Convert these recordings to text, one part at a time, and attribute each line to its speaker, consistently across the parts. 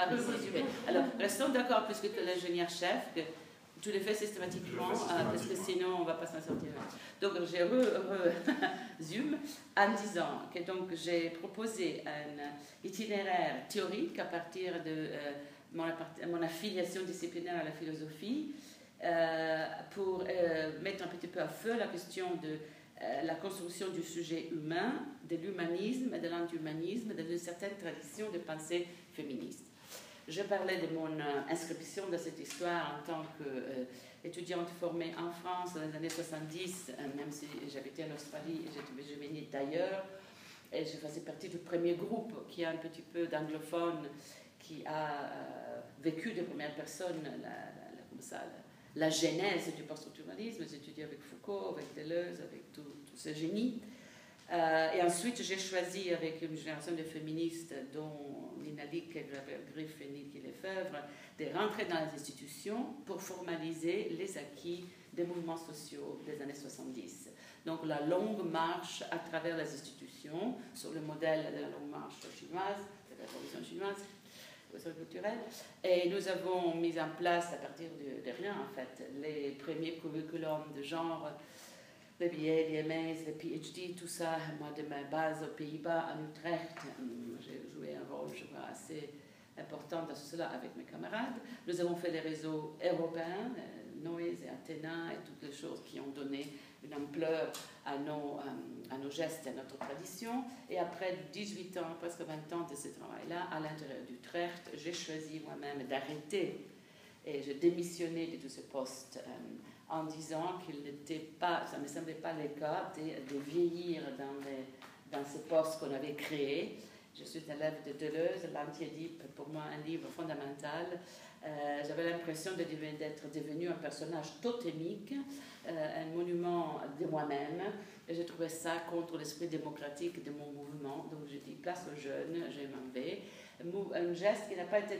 Speaker 1: à résumer. Alors, restons d'accord, puisque tu es l'ingénieur-chef, que tu le fais systématiquement, euh, parce que sinon on ne va pas s'en sortir. Donc, je résume en disant que donc j'ai proposé un itinéraire théorique à partir de euh, mon, mon, affiliation disciplinaire à la philosophie euh, pour mettre un petit peu à feu la question de la construction du sujet humain, de l'humanisme et de l'anti-humanisme, d'une certaine tradition de pensée féministe. Je parlais de mon euh, inscription dans cette histoire en tant qu'étudiante euh, formée en France dans les années 70, euh, même si j'habitais en Australie et je venais d'ailleurs. Et je faisais partie du premier groupe qui a un petit peu d'anglophone, qui a vécu de première personne la, la, genèse du post-structuralisme. J'ai étudié avec Foucault, avec Deleuze, avec tous ce génie. et ensuite, j'ai choisi avec une génération de féministes dont Nalik Griff et Niki Lefebvre, de rentrer dans les institutions pour formaliser les acquis des mouvements sociaux des années 70. Donc la longue marche à travers les institutions, sur le modèle de la longue marche chinoise, de la révolution chinoise, culturelle. Et nous avons mis en place, à partir de, rien en fait, les premiers curriculums de genre les billets, les MS, les PhD, tout ça, moi de ma base aux Pays-Bas, à Utrecht, hum, j'ai joué un rôle, je vois, assez important dans cela avec mes camarades. Nous avons fait des réseaux européens, euh, Noise et Athéna, et toutes les choses qui ont donné une ampleur à nos, hum, à nos gestes et à notre tradition. Et après 18 ans, presque 20 ans de ce travail-là, à l'intérieur d'Utrecht, j'ai choisi moi-même d'arrêter et j'ai démissionné de tous ces postes. En disant qu'il n'était pas, ça ne me semblait pas le cas de, vieillir dans, les, dans ce poste qu'on avait créé. Je suis élève de Deleuze, l'Anti-Édipe, pour moi un livre fondamental. Euh, j'avais l'impression d'être devenu un personnage totémique, euh, un monument de moi-même. Et j'ai trouvé ça contre l'esprit démocratique de mon mouvement. Donc j'ai dit place aux jeunes, je m'en vais. Un geste qui n'a pas été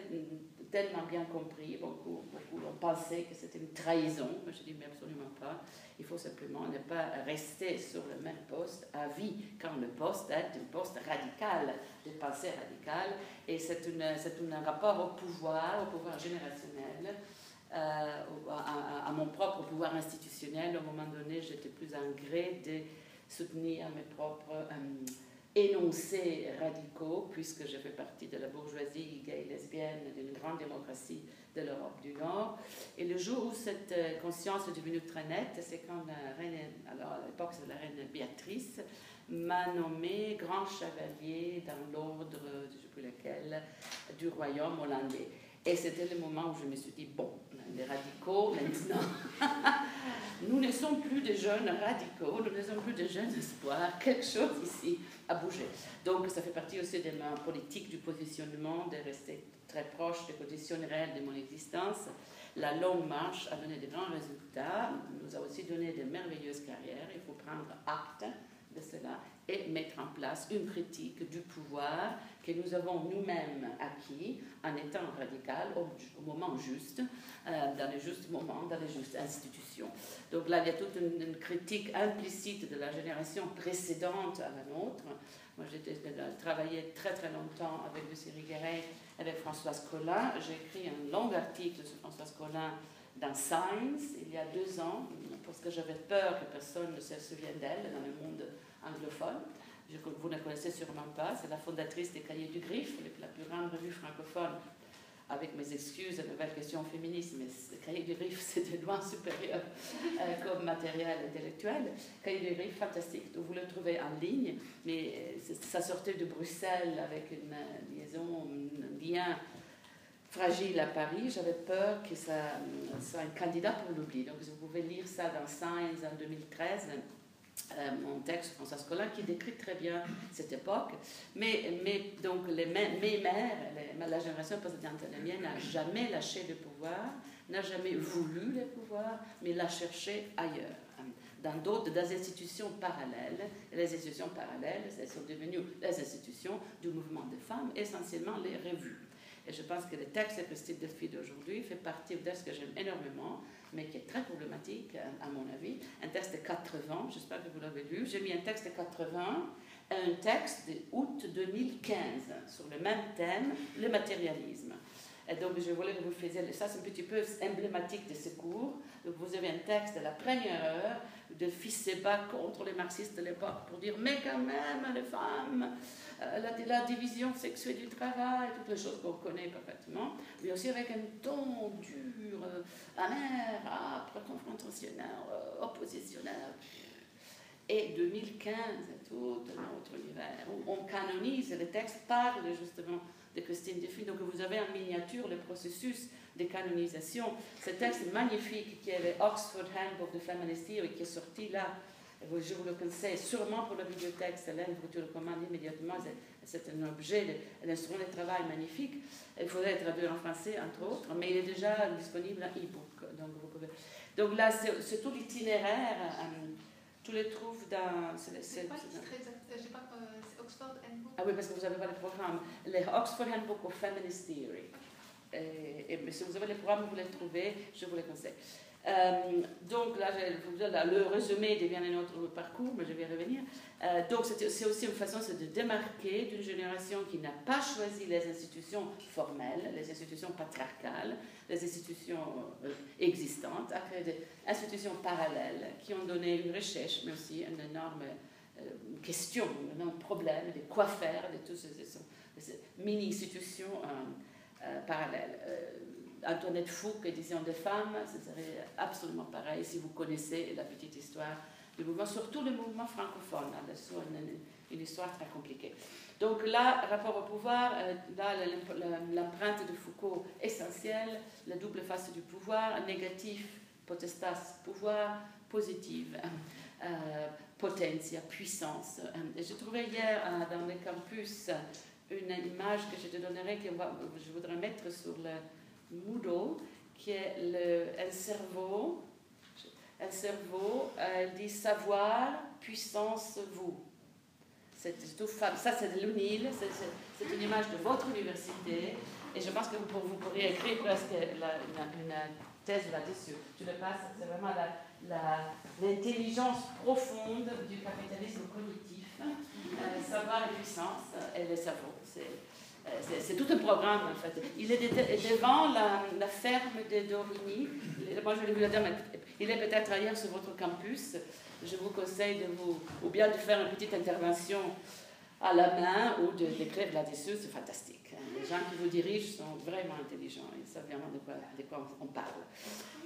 Speaker 1: tellement bien compris. Beaucoup, beaucoup ont pensé que c'était une trahison. Moi, je dis, mais absolument pas. Il faut simplement ne pas rester sur le même poste à vie, quand le poste est un poste radical, de pensée radicale. Et c'est un rapport au pouvoir, au pouvoir générationnel. Euh, à, mon propre pouvoir institutionnel. Un moment donné, j'étais plus en gré de soutenir mes propres euh, énoncés radicaux, puisque je fais partie de la bourgeoisie gay lesbienne d'une grande démocratie de l'Europe du Nord. Et le jour où cette euh, conscience est devenue très nette, c'est quand la reine, alors à l'époque c'est la reine Béatrice, m'a nommé grand chevalier dans l'ordre, du royaume hollandais. Et c'était le moment où je me suis dit, bon, les radicaux maintenant, nous ne sommes plus des jeunes radicaux, nous ne sommes plus des jeunes espoirs, quelque chose ici Donc ça fait partie aussi de ma politique du positionnement, de rester très proche des conditions réelles de mon existence. La longue marche a donné de grands résultats, nous a aussi donné de merveilleuses carrières, il faut prendre acte de cela et mettre en place une critique du pouvoir que nous avons nous-mêmes acquis en étant radical au, moment juste, euh, dans le juste moment, dans les justes institutions. Donc là, il y a toute une, critique implicite de la génération précédente à la nôtre. Moi, j'ai travaillé très très longtemps avec Lucie Rigueret, avec Françoise Collin. J'ai écrit un long article sur Françoise Collin dans Science il y a deux ans, parce que j'avais peur que personne ne se souvienne d'elle dans le monde anglophone. Je, vous ne connaissez sûrement pas, c'est la fondatrice des Cahiers du Griffe, la plus grande revue francophone, avec mes excuses nouvelle question féministe, mais Cahiers du Griffe, c'était loin supérieur euh, comme matériel intellectuel. Cahiers du Griffe, fantastique, vous le trouvez en ligne, mais euh, ça sortait de Bruxelles avec une euh, liaison, un lien fragile à Paris, j'avais peur que ça soit un candidat pour l'oubli. Donc vous pouvez lire ça dans Science en 2013, euh, mon texte François Collin qui décrit très bien cette époque. Mais, donc les, mes mères, la génération précédente, la mienne, n'a jamais lâché le pouvoir, n'a jamais voulu le pouvoir, mais l'a cherché ailleurs dans d'autres, des institutions parallèles. Les institutions parallèles, elles sont devenues les institutions du mouvement des femmes, essentiellement les revues. Et je pense que le texte de Christine Delphi d'aujourd'hui fait partie de ce que j'aime énormément, mais qui est très problématique, à mon avis. Un texte de 80, j'espère que vous l'avez lu. J'ai mis un texte de 80 un texte d'août 2015 sur le même thème, le matérialisme. Et donc, je voulais que vous fassiez ça, c'est un petit peu emblématique de ce cours. Donc, vous avez un texte de la première heure de fils contre les marxistes de l'époque pour dire Mais quand même, les femmes, la, la, division sexuelle du travail, toutes les choses qu'on connaît parfaitement, mais aussi avec un ton dur, euh, amer, âpre, confrontationnel, euh, oppositionnel. Et 2015, tout un autre univers où on canonise, le texte parle justement de Christine Duffy. Donc vous avez en miniature le processus de canonisation. Ce texte magnifique qui est le Oxford Handbook de Feminist Theory qui est sorti là, je vous le conseille sûrement pour la bibliothèque, Célène, vous le commandez immédiatement. C'est un objet, un instrument de travail magnifique. Il faudrait le traduire en français, entre autres, mais il est déjà disponible en e-book. Donc, vous pouvez... donc là, c'est tout l'itinéraire. Euh, tu les trouves dans.
Speaker 2: C'est pas, euh, Oxford Handbook?
Speaker 1: Ah oui, parce que vous n'avez pas le programme. Le Oxford Handbook of Feminist Theory. Et, et, si vous avez les programmes, vous les trouvez, je vous les conseille. Euh, donc là, le résumé devient notre parcours, mais je vais revenir. Euh, donc c'est aussi une façon de démarquer d'une génération qui n'a pas choisi les institutions formelles, les institutions patriarcales, les institutions euh, existantes, à créer des institutions parallèles qui ont donné une recherche, mais aussi une énorme question, un énorme problème de quoi faire de toutes ces mini-institutions parallèles. Antoinette Fouque, édition des femmes, ce serait absolument pareil si vous connaissez la petite histoire du mouvement, surtout le mouvement francophone, là-dessous, une, une, histoire très compliquée. Donc là, rapport au pouvoir, euh, là, l'empreinte de Foucault essentielle, la double face du pouvoir, négatif, potestas, pouvoir, positive, euh, potentia, puissance. Et j'ai trouvé hier euh, dans le campus une image que je te donnerai, que je voudrais mettre sur le Moodle, qui est le, un cerveau, un cerveau, elle dit savoir, puissance, vous. C'est tout Ça, c'est de l'UNIL, c'est une image de votre université, et je pense que vous, pourriez écrire presque la, une, thèse là-dessus. Tu le passes, c'est vraiment l'intelligence profonde du capitalisme cognitif, euh, savoir et puissance, et le cerveau. C'est tout un programme en fait. Il est devant la, ferme de Dorigny. Moi, je lui dire, il est peut-être ailleurs sur votre campus. Je vous conseille de vous, ou bien de faire une petite intervention à la main ou de d'écrire là-dessus, c'est fantastique. Les gens qui vous dirigent sont vraiment intelligents, ils savent vraiment de quoi, on parle.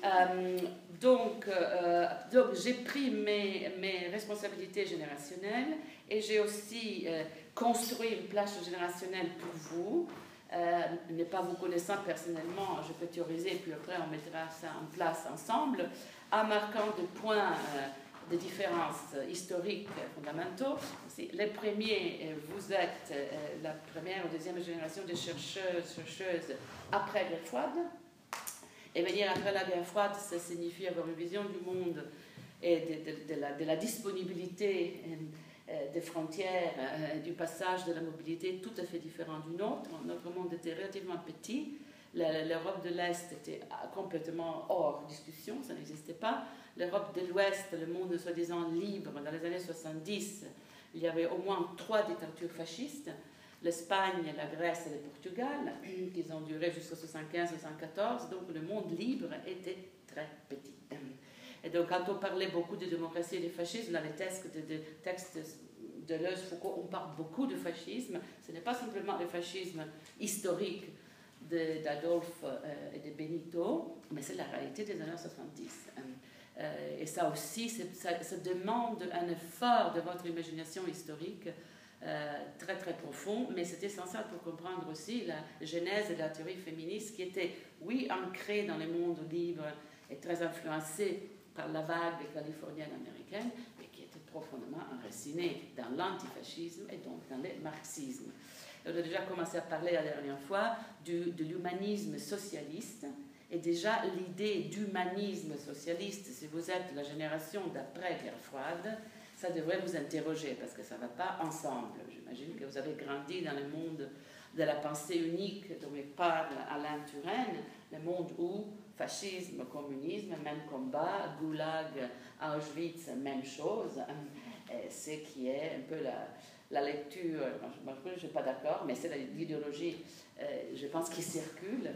Speaker 1: Euh, donc, euh, donc j'ai pris mes, mes, responsabilités générationnelles et j'ai aussi euh, construit une place générationnelle pour vous. ne pas vous connaissant personnellement, je peux théoriser, puis après on mettra ça en place ensemble, en marquant des points de différences historiques fondamentaux. Les premiers, vous êtes la première ou deuxième génération de chercheuses, chercheuses après la froide et venir après la guerre froide, ça signifie avoir une vision du monde et de, de, la, disponibilité euh, des frontières, euh, du passage de la mobilité tout à fait différent du nôtre. Notre monde était relativement petit. L'Europe de l'Est était complètement hors discussion, ça n'existait pas. L'Europe de l'Ouest, le monde soi-disant libre, dans les années 70, il y avait au moins trois dictatures fascistes l'Espagne, la Grèce et le Portugal, qui ont duré jusqu'en 75-74, donc le monde libre était très petit. Et donc quand on parlait beaucoup de démocratie et de fascisme, dans les textes de, de, Foucault, on parle beaucoup de fascisme. Ce n'est pas simplement le fascisme historique d'Adolphe euh, et de Benito, mais c'est la réalité des années 70. Euh, et ça aussi, ça, demande un effort de votre imagination historique euh, très très profond, mais c'est essentiel pour comprendre aussi la genèse de la théorie féministe qui était, oui, ancrée dans le monde libre et très influencée par la vague californienne américaine, mais qui était profondément enracinée dans l'antifascisme et donc dans le marxisme. On a déjà commencé à parler la dernière fois de l'humanisme socialiste, et déjà l'idée d'humanisme socialiste, si vous êtes la génération d'après-guerre froide, ça devrait vous interroger parce que ça ne va pas ensemble. J'imagine que vous avez grandi dans le monde de la pensée unique dont parle Alain Turenne, le monde où fascisme, communisme, même combat, goulag, Auschwitz, même chose, ce qui est un peu la, la lecture, moi, je ne suis pas d'accord, mais c'est l'idéologie, je pense, qui circule,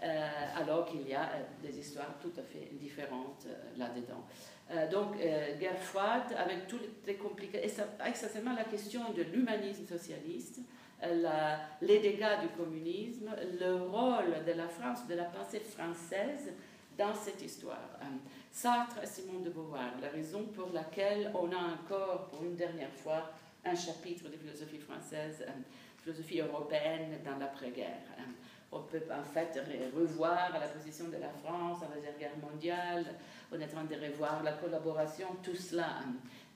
Speaker 1: alors qu'il y a des histoires tout à fait différentes là-dedans. donc, guerre froide, avec toutes les complications, et ça, essentiellement la question de l'humanisme socialiste, les dégâts du communisme, le rôle de la France, de la pensée française dans cette histoire. Euh, Sartre et Simone de Beauvoir, la raison pour laquelle on a encore, pour une dernière fois, un chapitre de philosophie française, euh, philosophie européenne dans l'après-guerre. Euh, on peut en fait revoir la position de la France dans la Deuxième Guerre mondiale, on est en train de revoir la collaboration, tout cela.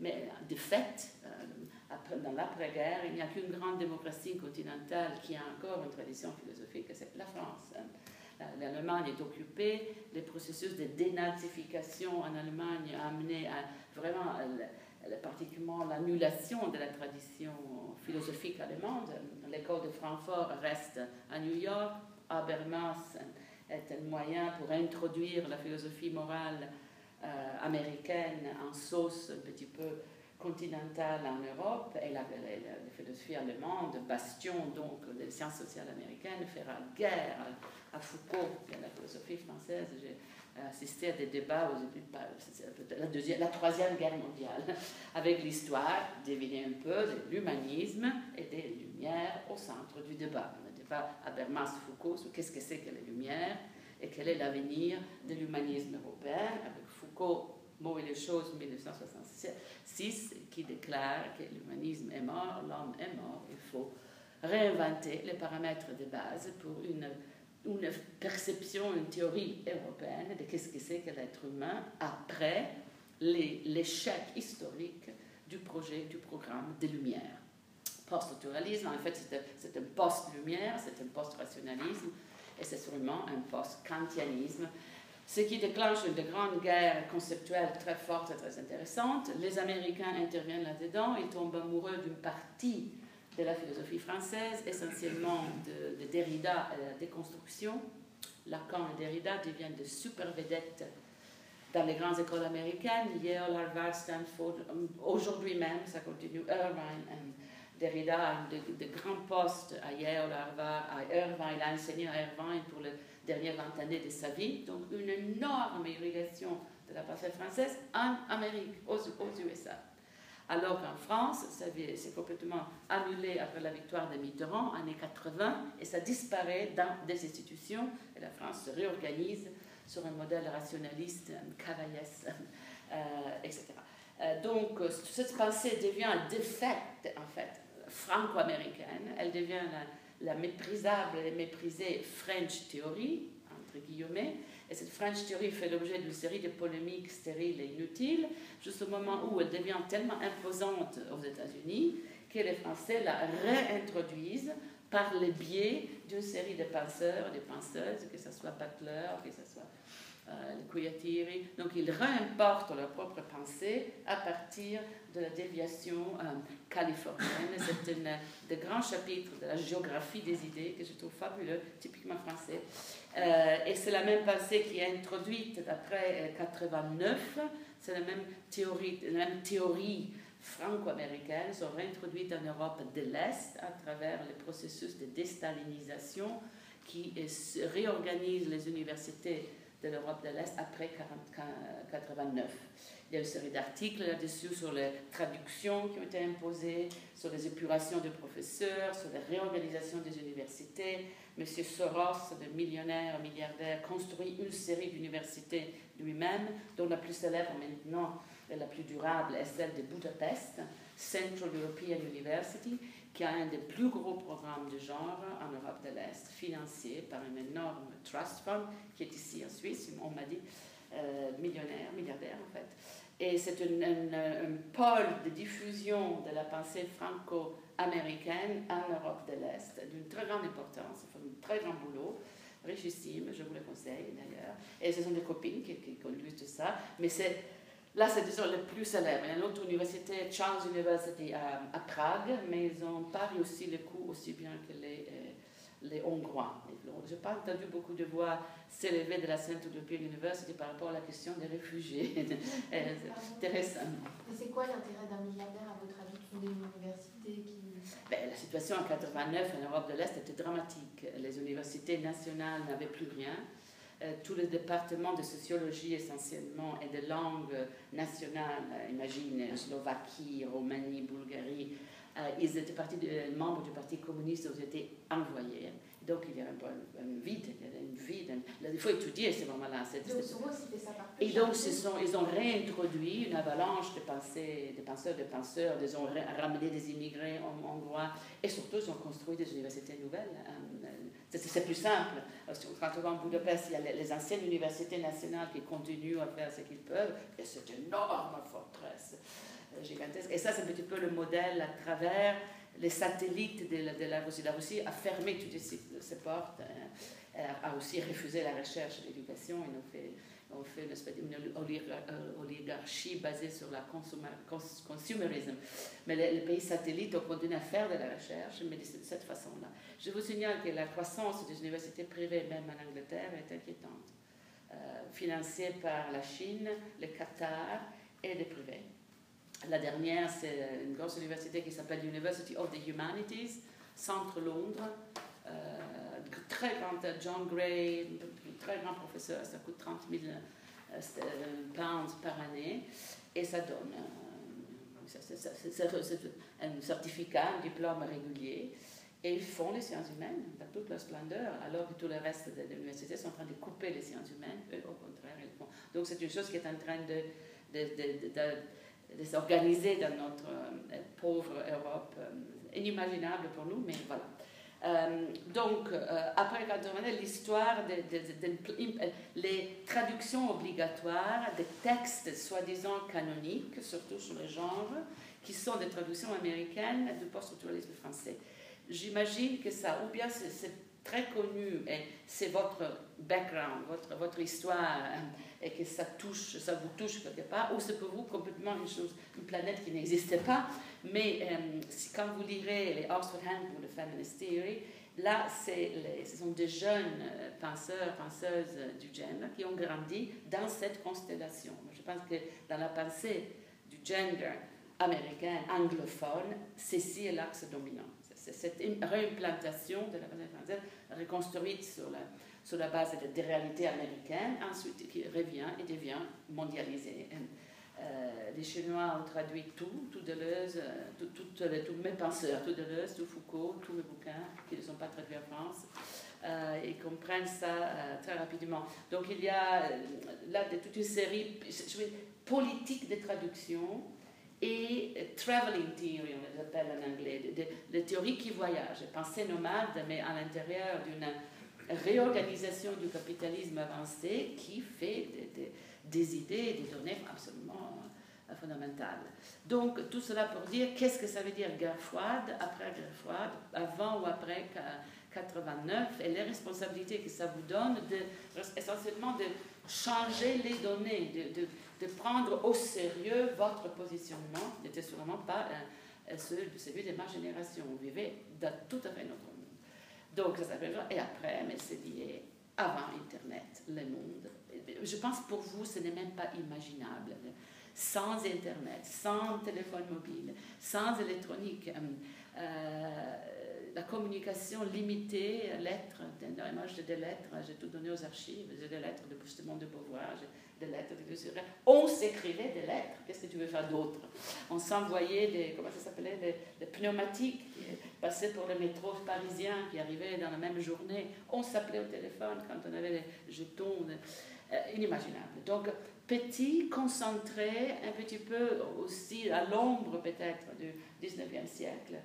Speaker 1: Mais de fait, dans l'après-guerre, il n'y a qu'une grande démocratie continentale qui a encore une tradition philosophique, c'est la France. L'Allemagne est occupée, les processus de dénazification en Allemagne a amené à vraiment particulièrement l'annulation de la tradition philosophique allemande. L'école de Francfort reste à New York, Habermas est un moyen pour introduire la philosophie morale euh, américaine en sauce un petit peu continentale en Europe et la, philosophie allemande, bastion donc des sciences sociales américaines, fera guerre à Foucault et à la philosophie française. Assisté à des débats aux études, la, deuxième, la troisième guerre mondiale, avec l'histoire, devinez un peu, de l'humanisme et des Lumières au centre du débat. Le débat Habermas-Foucault sur qu'est-ce que c'est que les Lumières et quel est l'avenir de l'humanisme européen, avec Foucault, Mots et les choses, 1966, qui déclare que l'humanisme est mort, l'homme est mort, il faut réinventer les paramètres de base pour une une perception, une théorie européenne de qu'est-ce que c'est que l'être humain après l'échec historique du projet, du programme des Lumières. Post-naturalisme, en fait, c'est un post-lumière, c'est un post-rationalisme, et c'est sûrement un post-kantianisme, ce qui déclenche une grande guerre conceptuelle très forte et très intéressante. Les Américains interviennent là-dedans, ils tombent amoureux d'une partie de la philosophie française, essentiellement de, Derrida et la déconstruction. Lacan et Derrida deviennent de super vedettes dans les grandes écoles américaines, Yale, Harvard, Stanford, aujourd'hui même, ça continue, Irvine. Derrida a de, grands postes à Yale, Harvard, à Irvine, il a enseigné à Irvine pour les dernières 20 années de sa vie, donc une énorme irrigation de la pensée française en Amérique, aux USA. Alors qu'en France, c'est complètement annulé après la victoire de Mitterrand, années 80, et ça disparaît dans des institutions, et la France se réorganise sur un modèle rationaliste, Cavaillès, euh, etc. Euh, donc, cette pensée devient de fait, en fait, franco-américaine, elle devient la, la méprisable et méprisée French theory, entre guillemets, et cette French Theory fait l'objet d'une série de polémiques stériles et inutiles, jusqu'au moment où elle devient tellement imposante aux États-Unis que les Français la réintroduisent par le biais d'une série de penseurs de penseuses, que ce soit Butler, que ce soit euh, Donc ils réimportent leur propre pensée à partir de la déviation euh, californienne. C'est un des grands chapitres de la géographie des idées que je trouve fabuleux, typiquement français. Euh, et c'est la même pensée qui est introduite après 89. C'est la même théorie, la même théorie franco-américaine sont réintroduites en Europe de l'Est à travers le processus de déstalinisation qui réorganise les universités de l'Europe de l'Est après 1989. Il y a une série d'articles là-dessus sur les traductions qui ont été imposées, sur les épurations de professeurs, sur la réorganisation des universités. Monsieur Soros, le millionnaire, milliardaire, construit une série d'universités lui-même, dont la plus célèbre maintenant et la plus durable est celle de Budapest, Central European University, qui a un des plus gros programmes de genre en Europe de l'Est, financé par un énorme trust fund qui est ici en Suisse, on m'a dit, euh, millionnaire, milliardaire en fait. Et c'est un, pôle de diffusion de la pensée franco-américaine en Europe de l'Est, d'une très grande importance, ils font un très grand boulot, richissime, je vous le conseille d'ailleurs. Et ce sont des copines qui, conduisent tout ça, mais Là, c'est disons le plus célèbre. Il y a une autre université, Charles University à, Prague, mais ils ont pas réussi le coup aussi bien que les les Hongrois. Je n'ai pas entendu beaucoup de voix s'élever de la Central European University par rapport à la question des réfugiés.
Speaker 2: intéressant. Et c'est quoi l'intérêt d'un milliardaire, à votre avis, de fonder une université qui...
Speaker 1: Ben, la situation en 89 en Europe de l'Est était dramatique. Les universités nationales n'avaient plus rien. Euh, tous les départements de sociologie essentiellement et de langue nationale, euh, imagine Slovaquie, Roumanie, Bulgarie, ils étaient de, membres du Parti communiste, ils étaient envoyés. Donc il y a un, un vide, il y a une vide. Il faut étudier ces moments-là. Et donc sont, ils ont réintroduit une avalanche de, pensées, de penseurs, de penseurs, ils ont ramené des immigrés hongrois et surtout ils ont construit des universités nouvelles. Hein. C'est plus simple. Quand on va en Budapest, il y a les, anciennes universités nationales qui continuent à faire ce qu'ils peuvent et c'est une énorme forteresse euh, gigantesque. Et ça, c'est un petit peu le modèle à travers les satellites de la, Russie. La Russie a fermé toutes ses portes, hein. a aussi refusé la recherche et l'éducation. Ils ont fait, ont fait une espèce d'oligarchie basée sur la consumérisme. Mais les, pays satellites ont continué à faire de la recherche, mais de cette façon-là. Je vous signale que la croissance des universités privées, même en Angleterre, est inquiétante, euh, financée par la Chine, le Qatar et les privés. La dernière, c'est une grosse université qui s'appelle University of the Humanities, centre Londres. Euh, très grand, John Gray, très grand professeur, ça coûte 30 000 euh, pounds par année. Et ça donne un certificat, un diplôme régulier. Et ils font les sciences humaines dans toute leur splendeur, alors que tout le reste de l'université sont en train de couper les sciences humaines. Eux, au contraire, ils font. Donc c'est une chose qui est en train de de s'organiser dans notre euh, pauvre Europe, euh, inimaginable pour nous, mais voilà. Euh, donc, après 80 l'histoire des les traductions obligatoires des textes soi-disant canoniques, surtout sur le genre, qui sont des traductions américaines du post-structuralisme français. J'imagine que ça, ou bien c'est très connu et c'est votre background, votre, histoire, et que ça touche, ça vous touche quelque part, ou c'est pour vous complètement une chose, une planète qui n'existait pas. Mais euh, quand vous lirez les Oxford Handbook de Feminist Theory, là, ce sont des jeunes euh, penseurs, penseuses du gender qui ont grandi dans cette constellation. Je pense que dans la pensée du gender américain, anglophone, ceci est l'axe dominant. Cette réimplantation de la pensée française reconstruite sur la sur la base des réalités américaines, ensuite qui revient et devient mondialisé. Euh, les Chinois ont traduit tout, tout Deleuze, euh, tout, tous mes penseurs, tout Deleuze, tout Foucault, tous mes bouquins qui ne sont pas traduits en France. Euh, et comprennent ça très rapidement. Donc il y a là toute une série politique de traduction et traveling theory, on les appelle en anglais, des théories qui voyagent, pensée nomade, mais à l'intérieur d'une réorganisation du capitalisme avancé qui fait des, idées des données absolument euh, fondamentales. Donc, tout cela pour dire qu'est-ce que ça veut dire guerre froide, après guerre froide, avant ou après 89, et les responsabilités que ça vous donne, de, essentiellement de changer les données, de, de, prendre au sérieux votre positionnement, n'était sûrement pas euh, celui de ma génération. Vous vivez dans tout à fait notre monde. Donc, ça s'appelle Et après, mais c'est lié avant Internet, le monde. Je pense pour vous, ce n'est même pas imaginable. Sans Internet, sans téléphone mobile, sans électronique, euh, euh, la communication limitée, lettres, moi j'ai des lettres, j'ai tout donné aux archives, j'ai des lettres de Boustemont de Beauvoir, des lettres de On s'écrivait des lettres. Qu'est-ce que tu veux faire d'autre? On s'envoyait des, comment ça s'appelait, des, pneumatiques qui passaient pour le métro parisien, qui arrivaient dans la même journée. On s'appelait au téléphone quand on avait les jetons. Euh, inimaginable. Donc, petit, concentré, un petit peu aussi à l'ombre peut-être du 19e siècle.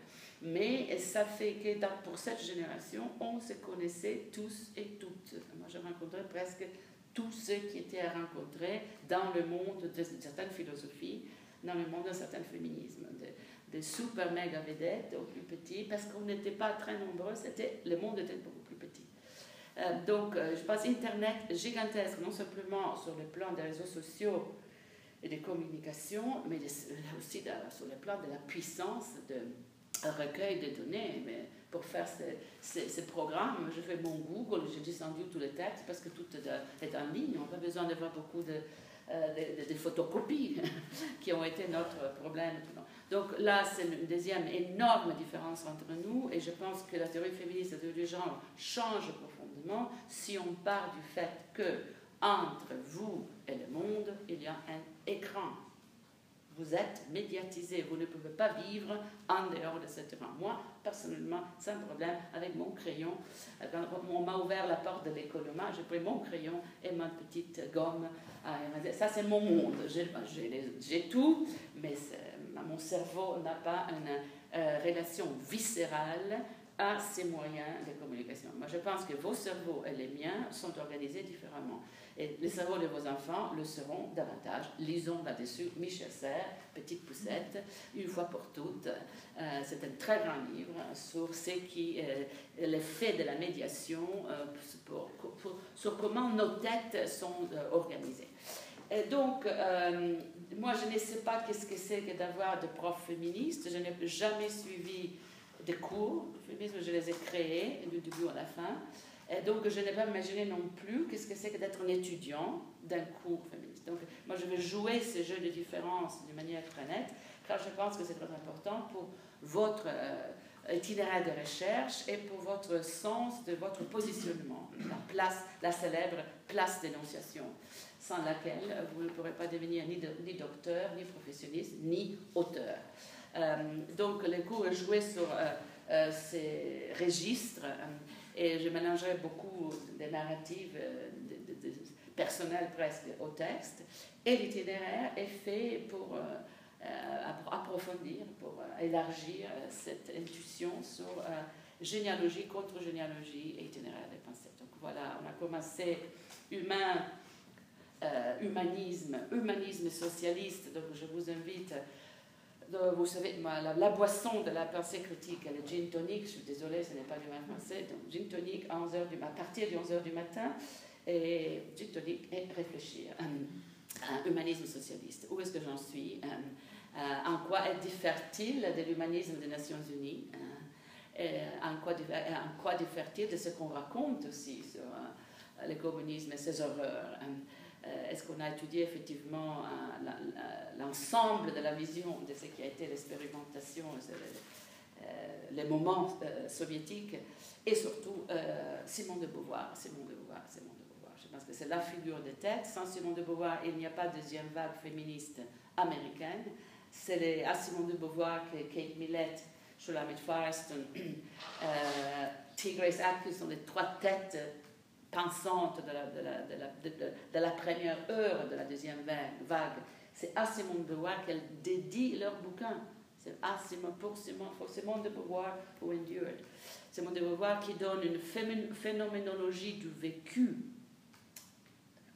Speaker 1: Mais ça fait que pour cette génération, on se connaissait tous et toutes. Moi, je rencontrais presque tous ceux qui étaient à rencontrer dans le monde de certaines philosophies, dans le monde d'un certain féminisme, de, super méga vedettes aux plus petits, parce qu'on n'était pas très nombreux, le monde était beaucoup plus petit. Euh, donc, euh, je pense Internet gigantesque, non simplement sur le plan des réseaux sociaux et des communications, mais aussi sur le plan de la puissance de, recueil de données. Pour faire ces, programmes, je fais mon Google, j'ai descendu tous les textes parce que tout est en ligne. On n'a pas besoin d'avoir beaucoup de, de, photocopies qui ont été notre problème. Donc là, c'est une deuxième énorme différence entre nous et je pense que la théorie féministe, du genre change profondément si on part du fait que entre vous et le monde, il y a un écran vous êtes médiatisé, vous ne pouvez pas vivre en dehors de cet écran. Moi, personnellement, sans problème, avec mon crayon, quand on m'a ouvert la porte de l'école j'ai pris mon crayon et ma petite gomme. Ça, c'est mon monde. J'ai tout, mais mon cerveau n'a pas une euh, relation viscérale à ces moyens de communication. Moi, je pense que vos cerveaux et les miens sont organisés différemment. Et les cerveaux de vos enfants le seront davantage. Lisons là-dessus Michel Serres, Petite Poussette, une fois pour toutes. Euh, c'est un très grand livre sur ce qui est l'effet de la médiation, euh, sur comment nos têtes sont euh, organisées. Et donc, moi, je ne sais pas qu'est-ce que c'est que d'avoir des profs féministes. Je n'ai jamais suivi des cours de féminisme, je les ai créés du début à la fin. Et donc, je n'ai pas imaginé non plus qu'est-ce que c'est que d'être un étudiant d'un cours féministe. Donc, moi, je vais jouer ces jeux de différence d'une manière très nette, car je pense que c'est très important pour votre euh, itinéraire de recherche et pour votre sens de votre positionnement. La place, la célèbre place d'énonciation, sans laquelle vous ne pourrez pas devenir ni, docteur, ni professionniste, ni auteur. Euh, donc, les cours jouaient sur euh, ces registres et je mélangerai beaucoup des narratives euh, personnelles presque au texte. Et l'itinéraire est fait pour euh, euh, approfondir, pour élargir cette intuition sur généalogie, contre-généalogie et itinéraire des pensées. Donc voilà, on a commencé humain, humanisme, humanisme socialiste. Donc je vous invite vous savez, la, boisson de la pensée critique, est gin tonic, je suis désolée, ce n'est pas du même français, donc gin tonic à, 11 heures du, à partir de 11h du matin, et gin tonic et réfléchir. un humanisme socialiste, où est-ce que j'en suis En quoi est diffère-t-il de l'humanisme des Nations Unies en quoi, en quoi diffère-t-il de ce qu'on raconte aussi sur euh, le communisme et ses horreurs euh, est-ce qu'on a étudié effectivement euh, l'ensemble de la vision de ce qui a été l'expérimentation, euh, les moments soviétiques, et surtout Simone de Beauvoir, Simone de Beauvoir, Simone de Beauvoir. Je pense que c'est la figure de tête. Sans Simone de Beauvoir, il n'y a pas de deuxième vague féministe américaine. C'est à Simone de Beauvoir que Kate Millett, Shulamit Firestone, T. Grace Atkins sont les trois têtes pensante de la, première heure de la deuxième vague. C'est à Simone de Beauvoir qu'elle dédie leur bouquin. C'est à Simone, pour Simone, pour Simone de Beauvoir who endured. Simone de Beauvoir qui donne une phénoménologie du vécu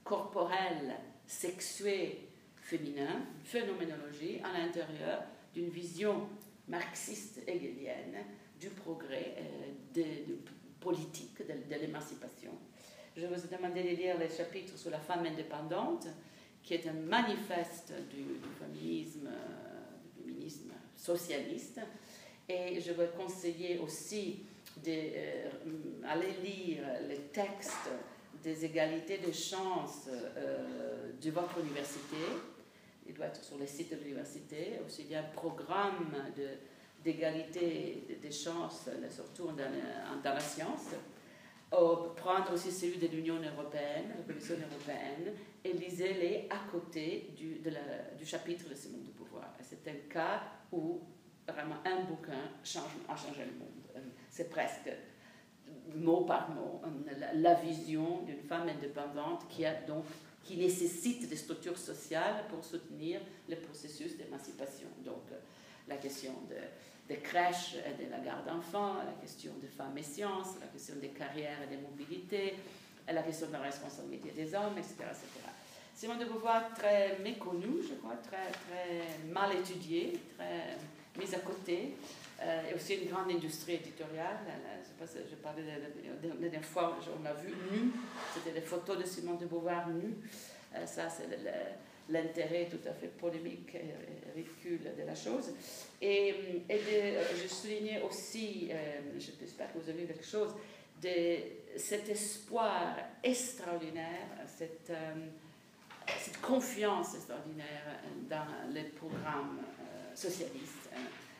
Speaker 1: corporel, sexué, féminin, phénoménologie à l'intérieur d'une vision marxiste hegelienne du progrès euh, politique, de l'émancipation je vous ai demandé de lire le chapitre sur la femme indépendante, qui est un manifeste du, féminisme, du féminisme socialiste. Et je vais conseiller aussi d'aller euh, lire les textes des égalités de chances euh, de votre université. Il doit être sur le site de l'université. Aussi, il y a un programme d'égalité des chances, surtout dans, dans la science prendre aussi celui de l'Union européenne, la Commission européenne, et lisez-les à côté du, la, du chapitre de Simone de Pouvoir. C'est un cas où vraiment un bouquin a changé le monde. C'est presque mot par mot la, vision d'une femme indépendante qui, a donc, qui nécessite des structures sociales pour soutenir le processus d'émancipation. Donc la question de des crèches et de la garde d'enfants, la question des femmes et sciences, la question des carrières et des mobilités, la question de la responsabilité des hommes, etc. etc. De Beauvoir, très méconnue, je crois, très, très mal étudiée, très mise à côté, euh, et aussi une grande industrie éditoriale. Je, pas, je parlais la dernière fois, on l'a vu nue, c'était des photos de Simone de Beauvoir nue. Euh, ça, c'est l'intérêt tout à fait polémique et ridicule de la chose. Et, et je soulignais aussi, j'espère que vous avez vu quelque chose, de cet espoir extraordinaire, cette, cette confiance extraordinaire dans les programmes socialistes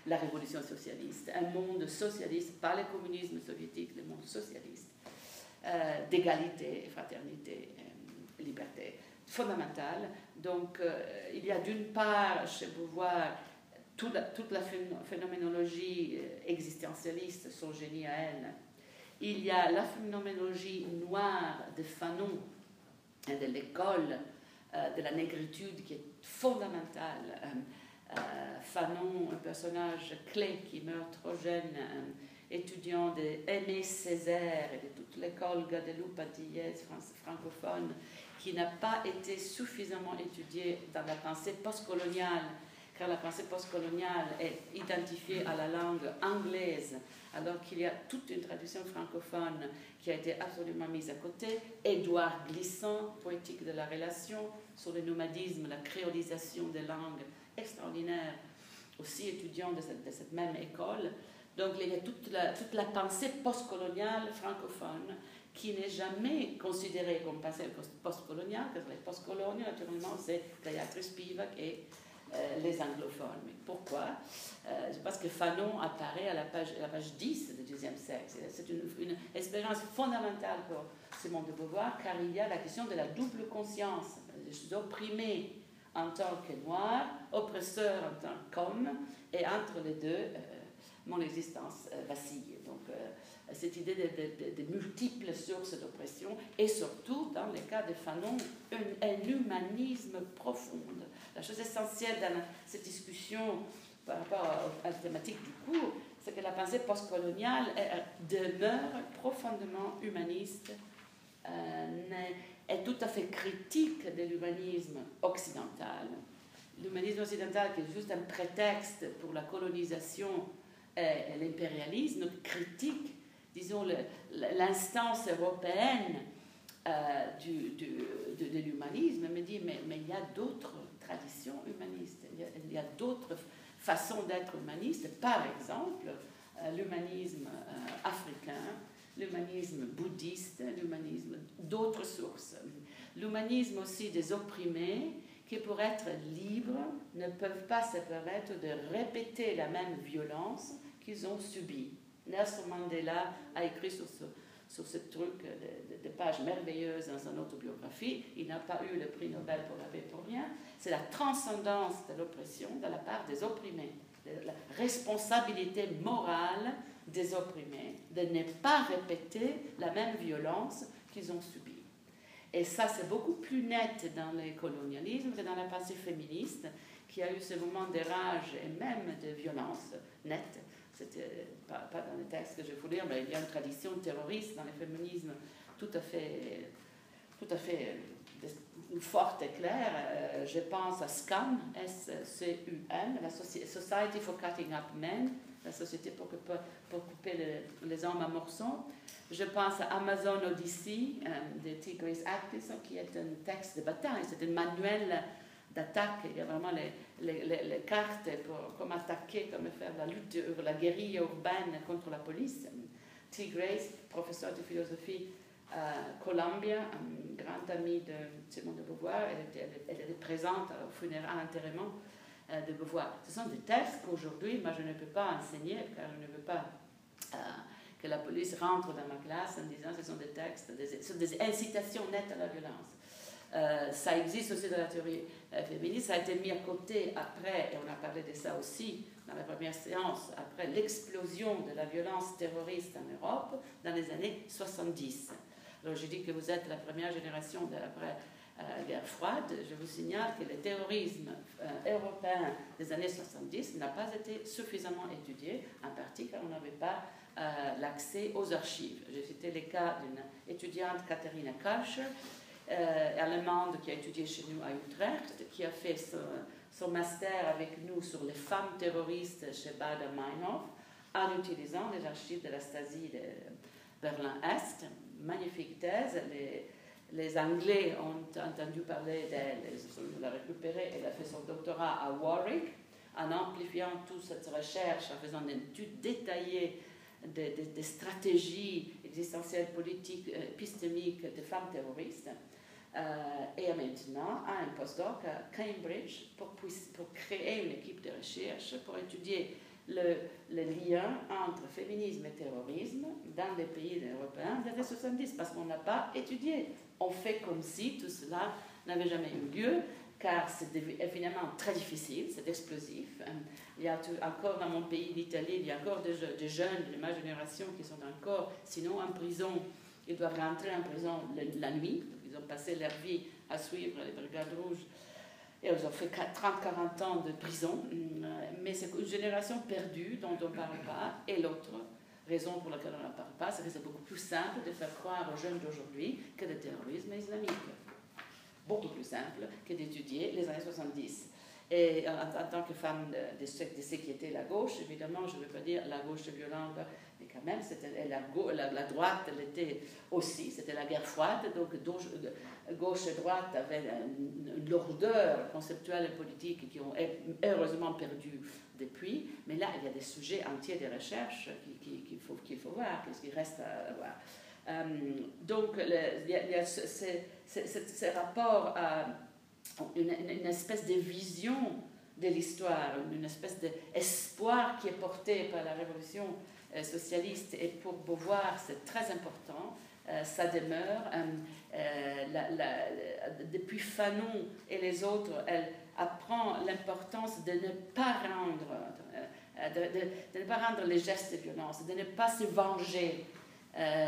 Speaker 1: la révolution socialiste, un monde socialiste, pas le communisme soviétique, le monde socialiste, euh, d'égalité, fraternité, euh, liberté fondamentale. Donc, euh, il y a d'une part chez Beauvoir toute la, toute la phénoménologie existentialiste, son génie à elle. Il y a la phénoménologie noire de Fanon, de l'école de la négritude qui est fondamentale euh, Fanon, un personnage clé qui meurt trop jeune, étudiant de Aimé Césaire et de toute l'école Guadeloupe antillaise francophone, qui n'a pas été suffisamment étudié dans la pensée postcoloniale, car la pensée postcoloniale est identifiée à la langue anglaise, alors qu'il y a toute une tradition francophone qui a été absolument mise à côté. Édouard Glissant, poétique de la relation, sur le nomadisme, la créolisation des langues extraordinaire, aussi étudiant de cette, de cette même école. Donc il y a toute la, toute la pensée postcoloniale francophone qui n'est jamais considérée comme pensée postcoloniale, parce que les postcoloniaux, naturellement, c'est Gayatri Spivak et euh, les anglophones. Pourquoi? Euh, Parce que Fanon apparaît à la page, à la page 10 du XIIe siècle. C'est une, expérience fondamentale pour Simone de Beauvoir, car il y a la question de la double conscience. Je suis opprimée en tant que noir, oppresseur en tant qu'homme, et entre les deux, euh, mon existence euh, vacille. Donc, euh, cette idée de, multiples sources d'oppression, et surtout, dans le cas de Fanon, un, humanisme profond. La chose essentielle dans cette discussion par rapport à la thématique du cours, c'est que la pensée postcoloniale demeure profondément humaniste, est tout à fait critique de l'humanisme occidental. L'humanisme occidental qui est juste un prétexte pour la colonisation et l'impérialisme, critique, disons, l'instance européenne euh, de, l'humanisme, me dit, mais, mais il y a d'autres traditions humanistes, il y a, d'autres façons d'être humaniste, par exemple, euh, l'humanisme euh, africain, l'humanisme bouddhiste, l'humanisme d'autres sources. L'humanisme aussi des opprimés qui, pour être libres, ne peuvent pas se permettre de répéter la même violence qu'ils ont subie. Nelson Mandela a écrit sur ce, truc de, pages merveilleuses dans son autobiographie. Il n'a pas eu le prix Nobel pour la paix pour rien. C'est la transcendance de l'oppression de la part des opprimés, la responsabilité morale des opprimés de ne pas répéter la même violence qu'ils ont subie. Et ça, c'est beaucoup plus net dans le colonialisme que dans la pensée féministe, qui a eu ce moment de rage et même de violence nette. C'était pas, pas, dans les textes que je vous lire, mais il y a une tradition terroriste dans le féminisme tout à fait, tout à fait euh, forte et claire. Euh, je pense à SCUN, S-C-U-N, la Society for Cutting Up Men, la société pour, pour couper les hommes à morceaux. Je pense à Amazon Odyssey euh, de Tigris Actis, qui est un texte de bataille, c'est un manuel d'attaque. Il y a vraiment les, les, cartes pour comment attaquer, comment faire la lutte, la guérilla urbaine contre la police. Tigris, professeur de philosophie à Columbia, une grande amie de Simone de Beauvoir, elle était, présente au funérailles, à l'enterrement euh, de Beauvoir. Ce sont des textes qu'aujourd'hui, moi, je ne peux pas enseigner, car je ne veux pas euh, que la police rentre dans ma classe en disant que ce sont des textes, des, sont des incitations nettes à la violence. Euh, ça existe aussi dans la théorie féministe, ça a été mis à côté après, et on a parlé de ça aussi dans la première séance, après l'explosion de la violence terroriste en Europe dans les années 70. Alors je dis que vous êtes la première génération de, après la guerre froide, je vous signale que le terrorisme euh, européen des années 70 n'a pas été suffisamment étudié, en partie car on n'avait pas euh, l'accès aux archives. J'ai cité le cas d'une étudiante, Katharina Karcher, euh, allemande qui a étudié chez nous à Utrecht, qui a fait son, master avec nous sur les femmes terroristes chez Bader-Meinhof, en utilisant les archives de la Stasi de Berlin-Est. Magnifique thèse. Les, Anglais ont entendu parler d'elle, ils ont la récupérée, elle a fait son doctorat à Warwick, en amplifiant toute cette recherche, en faisant une étude détaillée des, stratégies existentielles, politiques, euh, épistémiques des femmes terroristes. Euh, et maintenant à un postdoc à Cambridge pour, créer une équipe de recherche pour étudier le, lien entre féminisme et terrorisme dans les pays européens des années 70, parce qu'on n'a pas étudié. On fait comme si tout cela n'avait jamais eu lieu, car c'est évidemment très difficile, c'est explosif. Euh, il y a encore dans mon pays, l'Italie, il y a encore des, jeunes de ma génération qui sont encore, sinon en prison, ils doivent rentrer en prison la, nuit. Ils ont passé leur vie à suivre les brigades rouges. Et ils ont fait 30-40 ans de prison. Euh, mais c'est une génération perdue dont on ne parle pas. Et l'autre raison pour laquelle on ne parle pas, c'est que c'est beaucoup plus simple de faire croire aux jeunes d'aujourd'hui que le terrorisme islamique beaucoup plus simple que d'étudier les années 70. Et en, tant que femme de, de, qui était la gauche, évidemment, je ne veux pas dire la gauche violente, même, la, droite, elle était aussi, c'était la guerre froide, donc gauche et droite avaient une, lourdeur conceptuelle et politique qui ont heureusement perdu depuis, mais là, il y a des sujets entiers de recherche qu'il faut, qu'il faut voir, qu'est-ce qui reste à voir. Euh, donc, il y a, ce, rapport à une, espèce de vision de l'histoire, une espèce d'espoir qui est porté par la révolution socialiste. Et pour Beauvoir, c'est très important. Euh, ça demeure. depuis Fanon et les autres, elle apprend l'importance de ne pas rendre, de, ne pas rendre les gestes de violence, de ne pas se venger euh,